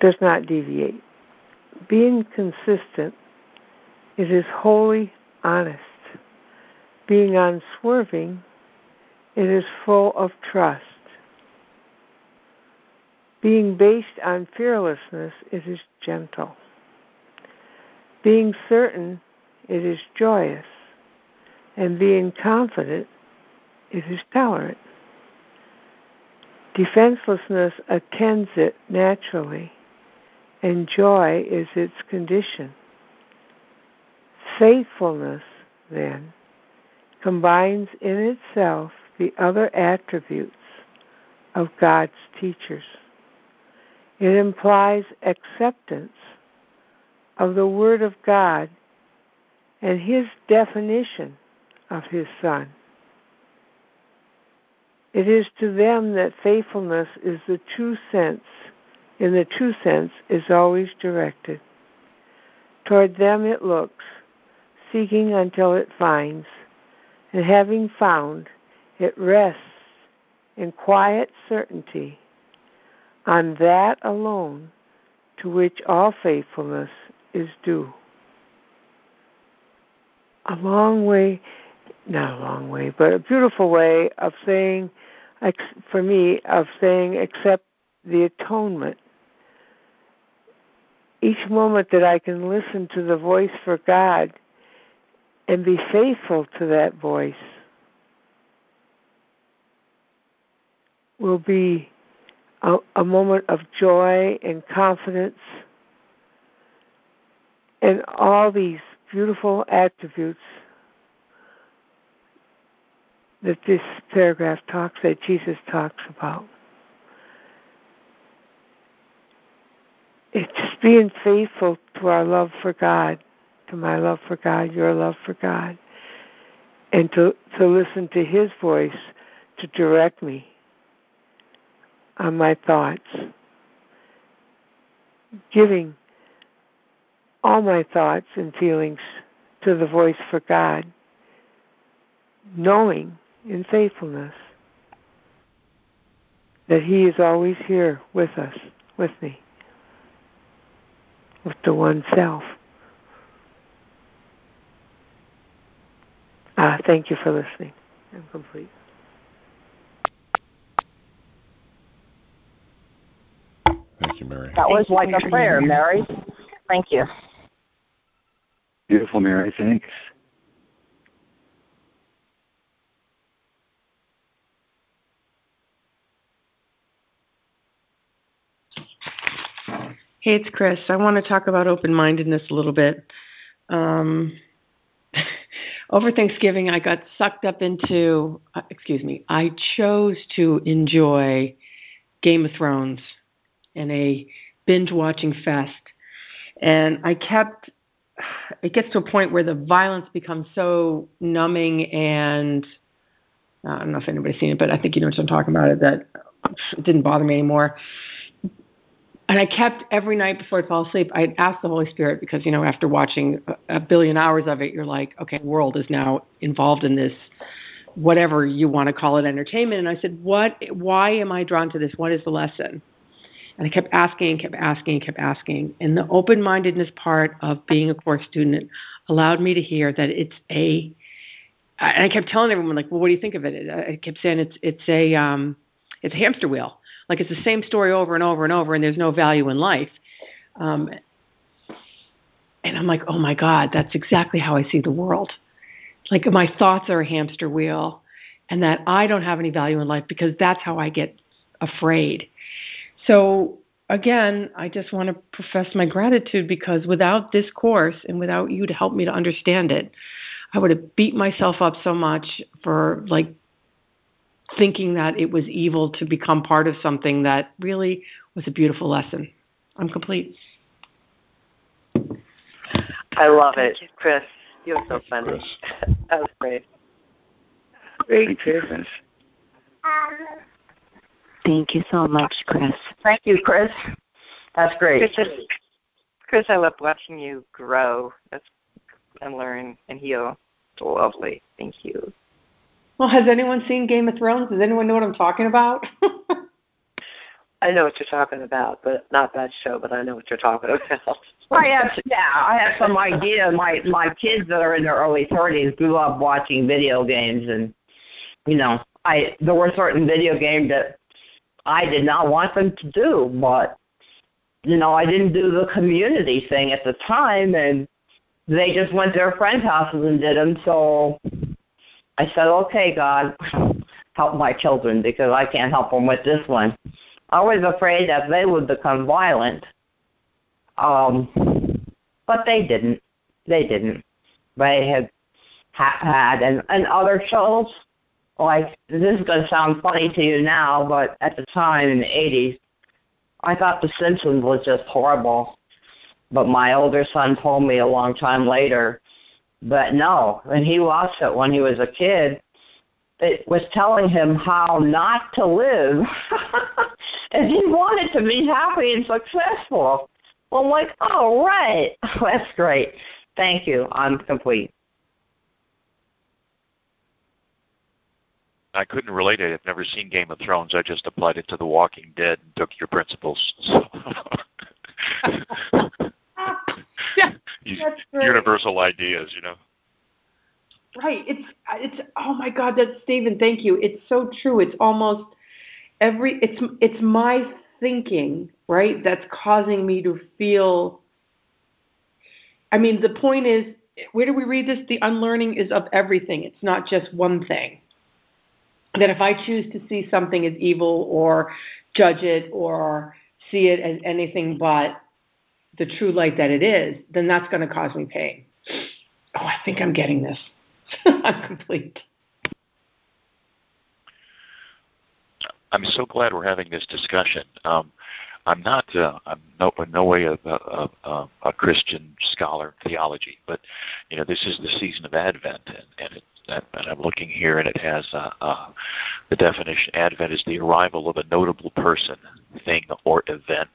does not deviate. Being consistent, it is wholly honest. Being unswerving, it is full of trust. Being based on fearlessness, it is gentle. Being certain, it is joyous, and being confident, it is tolerant. Defenselessness attends it naturally, and joy is its condition. Faithfulness, then, combines in itself the other attributes of God's teachers. It implies acceptance of the Word of God and His definition of His Son. It is to them that faithfulness is the true sense, in the true sense, is always directed. Toward them it looks, seeking until it finds, and having found, it rests in quiet certainty on that alone to which all faithfulness is due. A long way, not a long way, but a beautiful way of saying, for me, of saying, accept the atonement. Each moment that I can listen to the voice for God and be faithful to that voice will be a, a moment of joy and confidence and all these beautiful attributes that this paragraph talks, that Jesus talks about. It's just being faithful to our love for God, to my love for God, your love for God, and to, to listen to His voice to direct me on my thoughts. Giving all my thoughts and feelings to the voice for God, knowing in faithfulness that He is always here with us, with me, with the one self. Ah, thank you for listening. I'm complete. Thank you, Mary. That was like a prayer, Mary. Thank you. Beautiful, Mary. Thanks. Hey, it's Chris. I want to talk about open mindedness a little bit. Um, (laughs) over Thanksgiving, I got sucked up into, uh, excuse me, I chose to enjoy Game of Thrones in a binge watching fest. And I kept it gets to a point where the violence becomes so numbing and uh, I don't know if anybody's seen it, but I think you know what I'm talking about. It that it didn't bother me anymore. And I kept every night before I'd fall asleep. I'd ask the Holy Spirit because you know after watching a, billion hours of it, you're like, okay, the world is now involved in this whatever you want to call it entertainment and i said what why am i drawn to this what is the lesson and i kept asking kept asking kept asking. And the open mindedness part of being a course student allowed me to hear that it's a and i kept telling everyone like well what do you think of it? I kept saying it's it's a um it's a hamster wheel. Like it's the same story over and over and over and there's no value in life. Um and i'm like oh my god that's exactly how i see the world. Like my thoughts are a hamster wheel and that I don't have any value in life because that's how I get afraid. So again, I just want to profess my gratitude because without this course and without you to help me to understand it, I would have beat myself up so much for like thinking that it was evil to become part of something that really was a beautiful lesson. I'm complete. I love it, Chris. You're so funny. (laughs) that was great. Great, Chris. Um, Thank you so much, Chris. Thank you, Chris. That's great. Chris, Chris, I love watching you grow That's, and learn and heal. It's lovely. Thank you. Well, has anyone seen Game of Thrones? Does anyone know what I'm talking about? (laughs) I know what you're talking about, but not that show. But I know what you're talking (laughs) about. I have, yeah, I have some idea. My my kids that are in their early 30s grew up watching video games, and you know, I there were certain video games that I did not want them to do, but you know, I didn't do the community thing at the time, and they just went to their friends' houses and did them. So I said, okay, God, (laughs) help my children because I can't help them with this one. I was afraid that they would become violent. Um, but they didn't. They didn't. They had had and and other shows like this is going to sound funny to you now, but at the time in the 80s, I thought The Simpsons was just horrible. But my older son told me a long time later that no, and he watched it when he was a kid, it was telling him how not to live (laughs) and he wanted to be happy and successful. Well, I'm like, oh, right. (laughs) That's great. Thank you. I'm complete. I couldn't relate it. I've never seen Game of Thrones. I just applied it to The Walking Dead and took your principles. (laughs) So. (laughs) yeah, universal ideas, you know. Right. It's it's oh my God, that's Stephen, thank you. It's so true. It's almost every it's it's my thinking, right, that's causing me to feel I mean, the point is where do we read this? The unlearning is of everything. It's not just one thing. That if I choose to see something as evil or judge it or see it as anything but the true light that it is, then that's going to cause me pain. Oh, I think I'm getting this. (laughs) I'm complete. I'm so glad we're having this discussion. Um, I'm not. Uh, I'm no, in no way a, a, a, a Christian scholar theology, but you know, this is the season of Advent, and, and it, and I'm looking here, and it has uh, uh, the definition: Advent is the arrival of a notable person, thing, or event.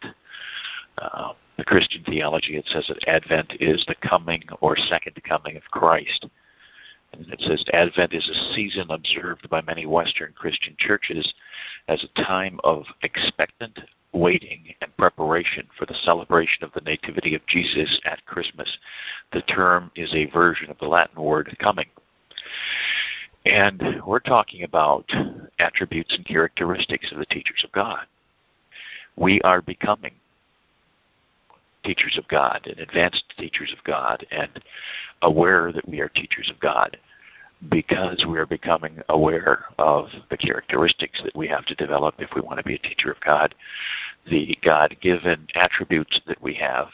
Uh, the Christian theology, it says that Advent is the coming or second coming of Christ. And it says Advent is a season observed by many Western Christian churches as a time of expectant waiting and preparation for the celebration of the Nativity of Jesus at Christmas. The term is a version of the Latin word coming. And we're talking about attributes and characteristics of the teachers of God. We are becoming teachers of God and advanced teachers of God and aware that we are teachers of God because we are becoming aware of the characteristics that we have to develop if we want to be a teacher of God, the God given attributes that we have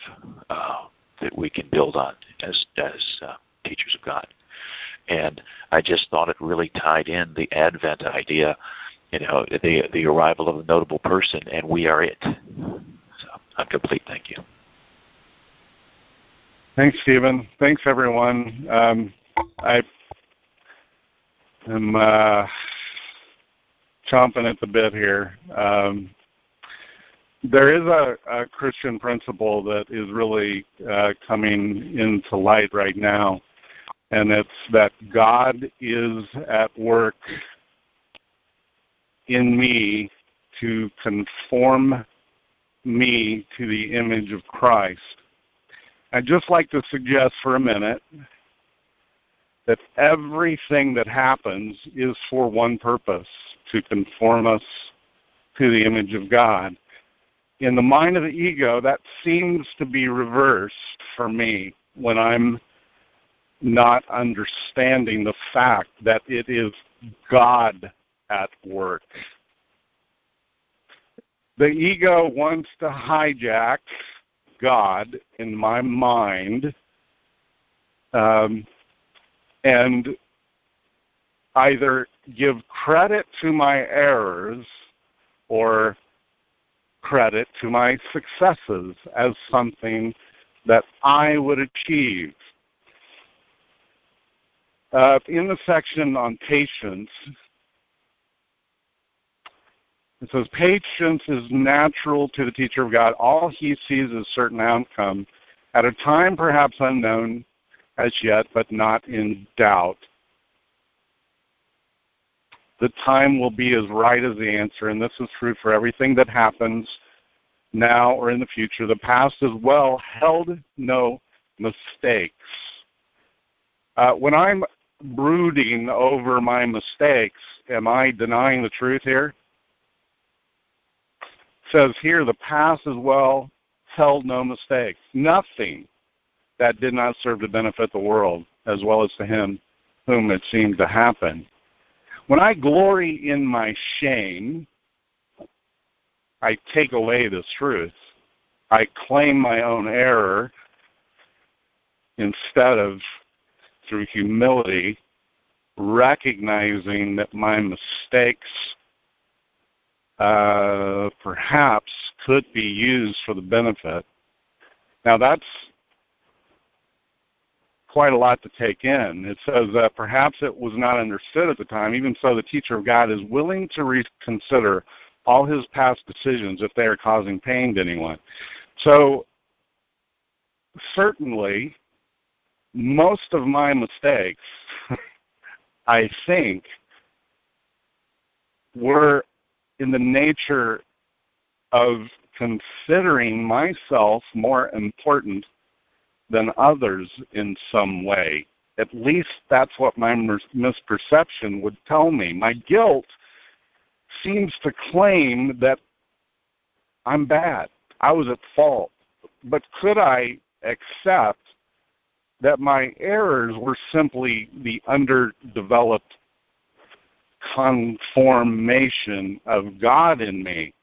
uh, that we can build on as, as uh, teachers of God. And I just thought it really tied in the Advent idea, you know, the, the arrival of a notable person, and we are it. So I'm complete. Thank you. Thanks, Stephen. Thanks, everyone. Um, I am uh, chomping at the bit here. Um, there is a, a, Christian principle that is really uh, coming into light right now, and it's that God is at work in me to conform me to the image of Christ. I'd just like to suggest for a minute that everything that happens is for one purpose to conform us to the image of God. In the mind of the ego, that seems to be reversed for me when I'm not understanding the fact that it is God at work. The ego wants to hijack God in my mind um, and either give credit to my errors or credit to my successes as something that I would achieve. Uh, in the section on patience, it says, Patience is natural to the teacher of God. All he sees is certain outcome at a time perhaps unknown as yet, but not in doubt. The time will be as right as the answer, and this is true for everything that happens now or in the future. The past as well held no mistakes. Uh, when I'm brooding over my mistakes, am I denying the truth here? says here the past as well held no mistakes. Nothing that did not serve to benefit the world as well as to him whom it seemed to happen. When I glory in my shame, I take away this truth. I claim my own error instead of, through humility, recognizing that my mistakes uh, perhaps could be used for the benefit. Now that's quite a lot to take in. It says that perhaps it was not understood at the time. Even so, the teacher of God is willing to reconsider all his past decisions if they are causing pain to anyone. So, certainly, most of my mistakes, I think, were in the nature of considering myself more important than others in some way. At least that's what my misperception would tell me. My guilt seems to claim that I'm bad. I was at fault. But could I accept that my errors were simply the underdeveloped conformation of God in me?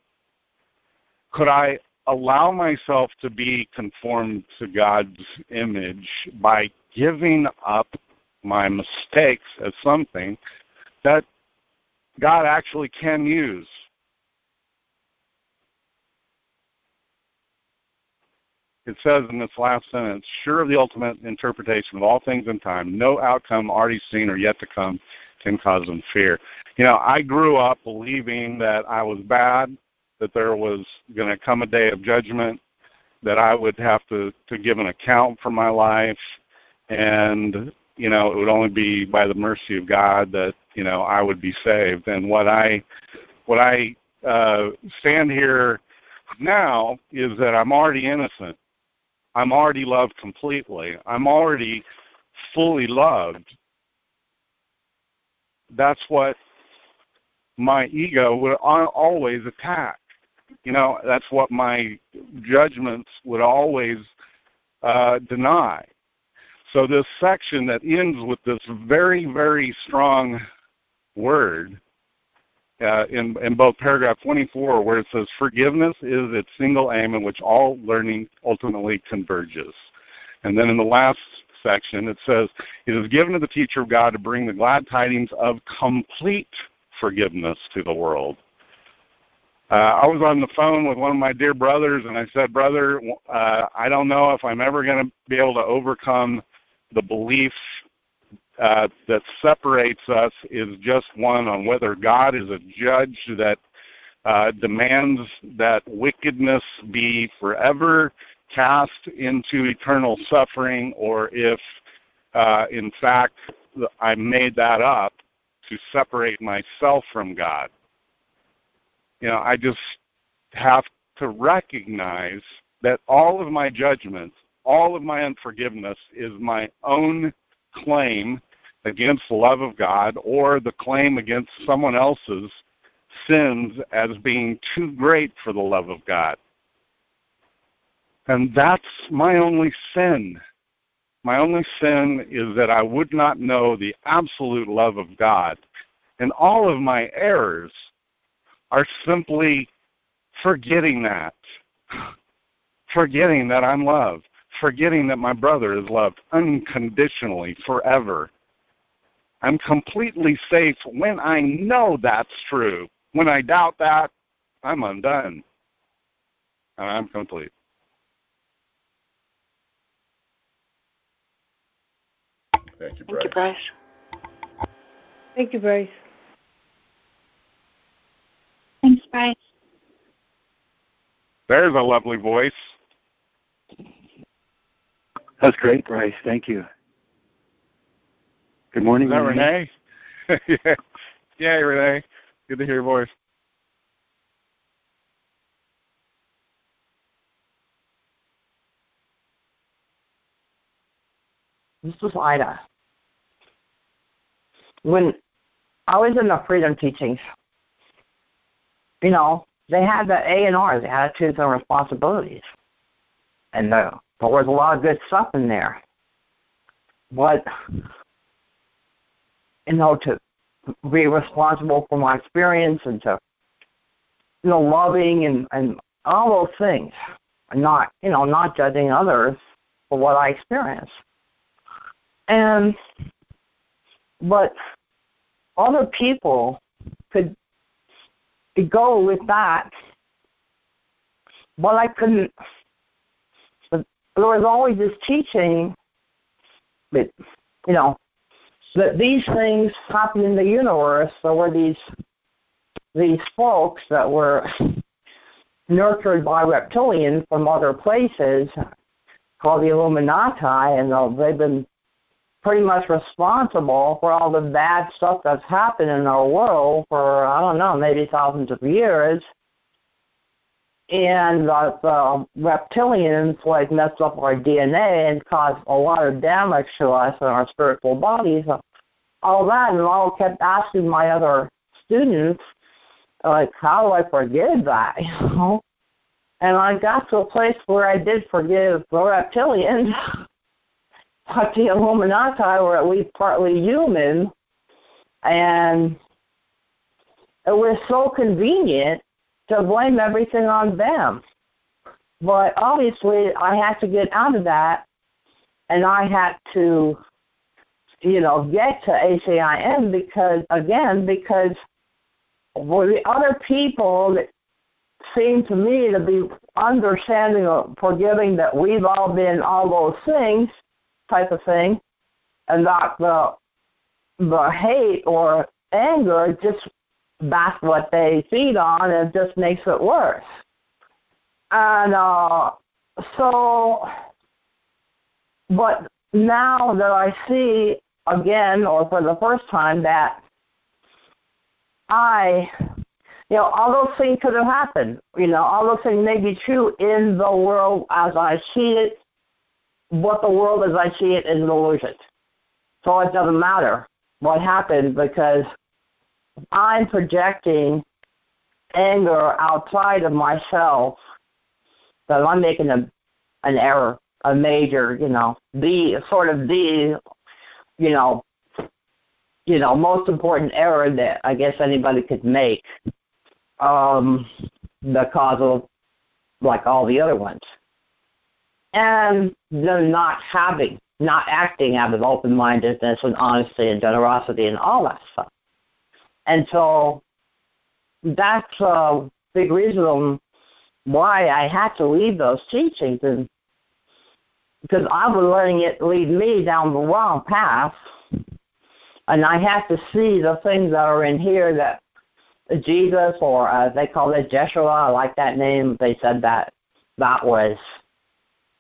Could I allow myself to be conformed to God's image by giving up my mistakes as something that God actually can use? It says in this last sentence, sure of the ultimate interpretation of all things in time, no outcome already seen or yet to come can cause them fear. You know, I grew up believing that I was bad, that there was going to come a day of judgment, that I would have to to give an account for my life, and you know, it would only be by the mercy of God that you know I would be saved. And what I what I uh, stand here now is that I'm already innocent. I'm already loved completely. I'm already fully loved that's what my ego would always attack. You know, that's what my judgments would always uh, deny. So this section that ends with this very, very strong word uh, in, in both paragraph 24, where it says, Forgiveness is its single aim in which all learning ultimately converges. And then in the last section, it says, It is given to the teacher of God to bring the glad tidings of complete forgiveness to the world. Uh, I was on the phone with one of my dear brothers, and I said, Brother, uh, I don't know if I'm ever going to be able to overcome the belief uh, that separates us is just one on whether God is a judge that uh, demands that wickedness be forever cast into eternal suffering or if uh, in fact, I made that up to separate myself from God. You know, I just have to recognize that all of my judgments, all of my unforgiveness is my own claim against the love of God or the claim against someone else's sins as being too great for the love of God. And that's my only sin. My only sin is that I would not know the absolute love of God. And all of my errors are simply forgetting that. (sighs) Forgetting that I'm loved. Forgetting that my brother is loved unconditionally forever. I'm completely safe when I know that's true. When I doubt that, I'm undone. And I'm complete. Thank you, Bryce. Thank you, Bryce. Thank you, Bryce. Thanks, Bryce. There's a lovely voice. That's great, Bryce. Thank you. Good morning, Is that Renee. Renee? (laughs) yeah. yeah, Renee. Good to hear your voice. This is Ida. When I was in the freedom teachings, you know, they had the A and R, the attitudes and responsibilities. And uh, there was a lot of good stuff in there. But, you know, to be responsible for my experience and to, you know, loving and, and all those things. And not, you know, not judging others for what I experienced. And, but other people could go with that, but I couldn't. But there was always this teaching that, you know, that these things happen in the universe. There were these these folks that were nurtured by reptilians from other places called the Illuminati, and they've been pretty much responsible for all the bad stuff that's happened in our world for I don't know, maybe thousands of years. And the, the reptilians like messed up our DNA and caused a lot of damage to us and our spiritual bodies. All that, and I kept asking my other students, like, how do I forgive that? (laughs) You know. And I got to a place where I did forgive the reptilians. (laughs) but the Illuminati were at least partly human, and it was so convenient to blame everything on them. But obviously, I had to get out of that, and I had to, you know, get to ACIM because, again, because well, the other people that seem to me to be understanding or forgiving that we've all been all those things type of thing, and not the the hate or anger just that's what they feed on and it just makes it worse. And uh so but now that I see again or for the first time that I you know, all those things could have happened. You know, all those things may be true in the world as I see it, what the world as I see it is an illusion. So it doesn't matter what happened because I'm projecting anger outside of myself that I'm making a an error, a major, you know, the sort of the you know you know, most important error that I guess anybody could make um, because of like all the other ones. And them not having, not acting out of open mindedness and honesty and generosity and all that stuff. And so that's a big reason why I had to leave those teachings and because I was letting it lead me down the wrong path and I have to see the things that are in here that Jesus, or uh, they call it Jeshua. I like that name. They said that that was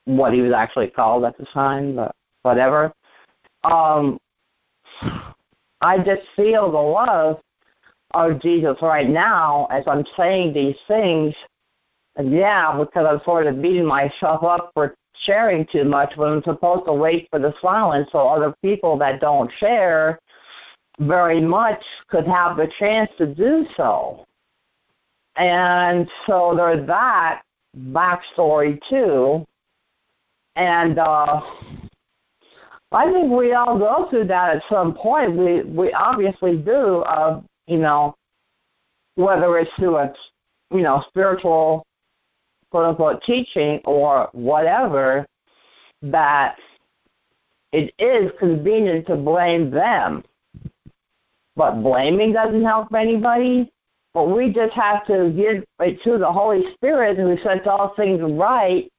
what he was actually called at the time, but whatever. um, I just feel the love of Jesus right now as I'm saying these things. Yeah, because I'm sort of beating myself up for sharing too much when I'm supposed to wait for the silence so other people that don't share very much could have the chance to do so. And so there's that backstory too. And uh I think we all go through that at some point. We we obviously do. Uh, you know, whether it's through a you know spiritual quote unquote teaching or whatever, that it is convenient to blame them. But blaming doesn't help anybody. But we just have to give it to the Holy Spirit who sets all things right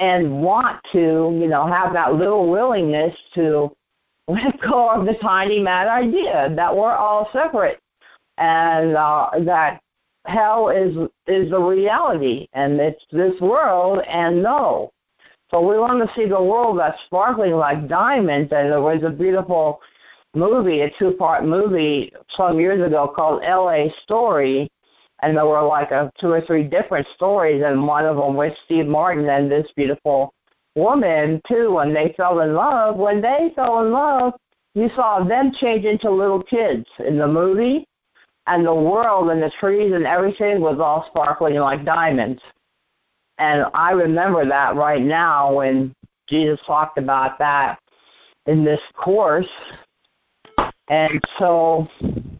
and want to, you know, have that little willingness to let go of the tiny mad idea that we're all separate and uh, that hell is is the reality and it's this world and no. So we want to see the world that's sparkling like diamonds and there was a beautiful movie, a two part movie some years ago called LA Story and there were like a two or three different stories, and one of them was Steve Martin and this beautiful woman too. When they fell in love, when they fell in love, you saw them change into little kids in the movie, and the world and the trees and everything was all sparkling like diamonds. And I remember that right now when Jesus talked about that in this course. And so,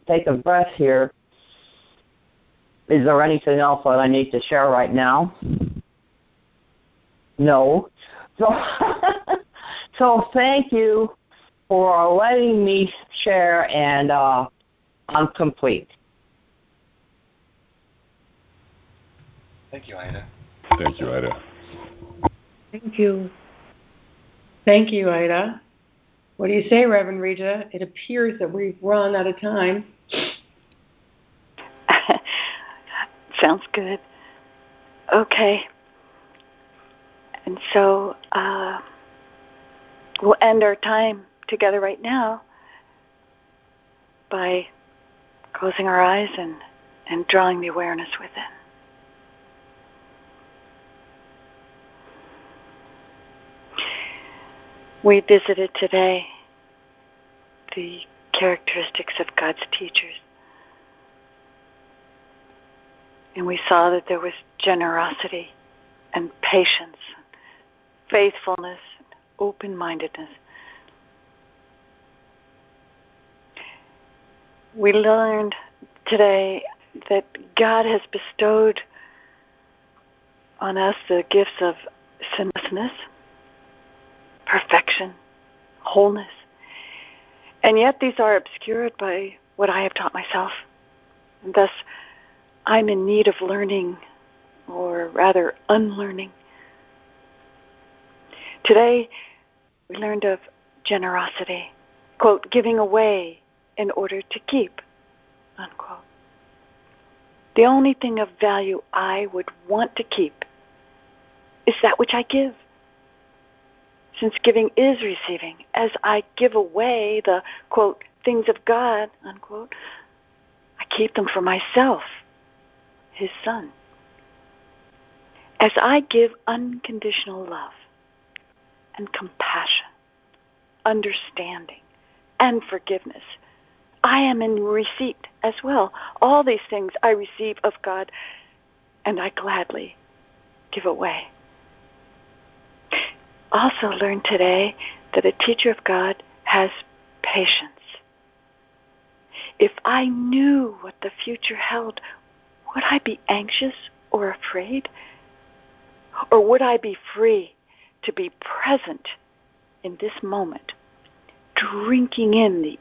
take a breath here. Is there anything else that I need to share right now? No. (laughs) So, so thank you for letting me share, and uh, I'm complete. Thank you, Ida. Thank you, Ida. Thank you. Thank you, Ida. What do you say, Reverend Reja? It appears that we've run out of time. (laughs) Sounds good. Okay. And so uh, we'll end our time together right now by closing our eyes and, and drawing the awareness within. We visited today the characteristics of God's teachers. And we saw that there was generosity and patience, faithfulness, open mindedness. We learned today that God has bestowed on us the gifts of sinlessness, perfection, wholeness. And yet these are obscured by what I have taught myself. And thus, I'm in need of learning, or rather unlearning. Today, we learned of generosity, quote, giving away in order to keep, unquote. The only thing of value I would want to keep is that which I give. Since giving is receiving, as I give away the, quote, things of God, unquote, I keep them for myself his son. As I give unconditional love and compassion, understanding, and forgiveness, I am in receipt as well. All these things I receive of God, and I gladly give away. Also, learn today that a teacher of God has patience. If I knew what the future held, would I be anxious or afraid? Or would I be free to be present in this moment, drinking in the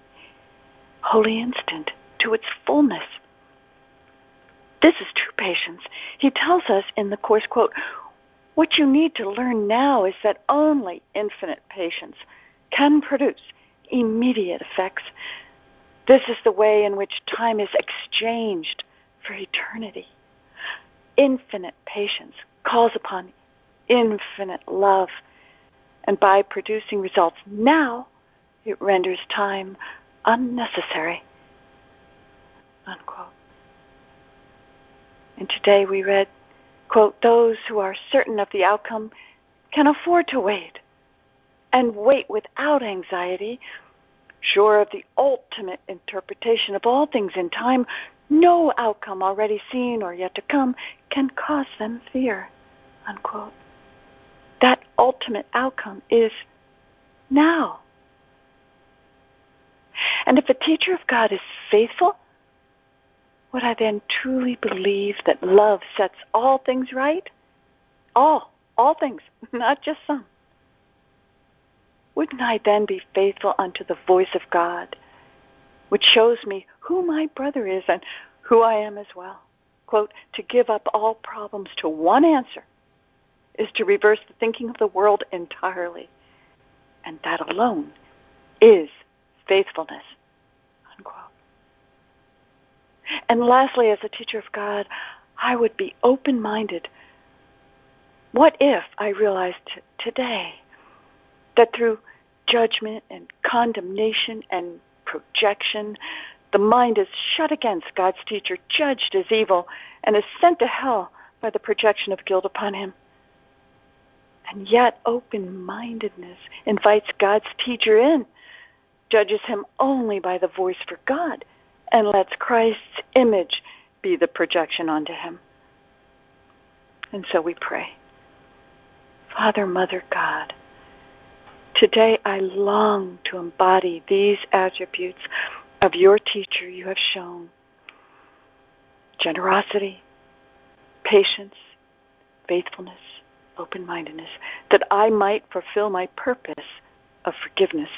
holy instant to its fullness? This is true patience. He tells us in the Course, quote, what you need to learn now is that only infinite patience can produce immediate effects. This is the way in which time is exchanged for eternity. Infinite patience calls upon infinite love, and by producing results now, it renders time unnecessary. Unquote. And today we read, quote, those who are certain of the outcome can afford to wait and wait without anxiety, sure of the ultimate interpretation of all things in time, no outcome already seen or yet to come can cause them fear. Unquote. That ultimate outcome is now. And if a teacher of God is faithful, would I then truly believe that love sets all things right? All, all things, (laughs) not just some. Wouldn't I then be faithful unto the voice of God, which shows me who my brother is and who I am as well? Quote, to give up all problems to one answer is to reverse the thinking of the world entirely. And that alone is faithfulness. Unquote. And lastly, as a teacher of God, I would be open minded. What if I realized t- today that through judgment and condemnation and projection, the mind is shut against God's teacher, judged as evil, and is sent to hell by the projection of guilt upon him? And yet, open mindedness invites God's teacher in, judges him only by the voice for God, and lets Christ's image be the projection onto him. And so we pray Father, Mother, God, today I long to embody these attributes of your teacher you have shown generosity, patience, faithfulness open mindedness, that I might fulfill my purpose of forgiveness.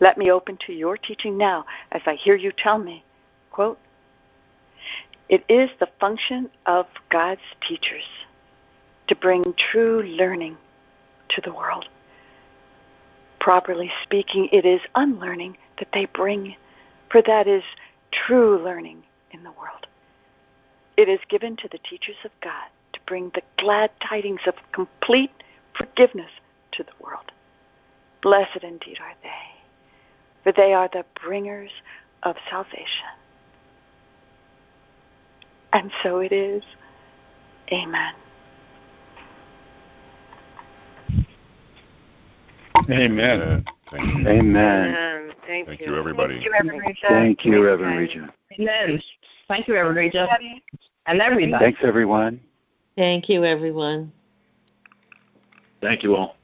Let me open to your teaching now as I hear you tell me, quote, it is the function of God's teachers to bring true learning to the world. Properly speaking, it is unlearning that they bring, for that is true learning in the world. It is given to the teachers of God to bring the glad tidings of complete forgiveness to the world. Blessed indeed are they, for they are the bringers of salvation. And so it is. Amen. Amen. Thank you. Amen. Thank, Thank you. you, everybody. Thank you, Reverend Rita. Thank you, Reverend Regina. Amen. Thank you, Reverend Rita. And everybody. Thanks, everyone. Thank you, everyone. Thank you all.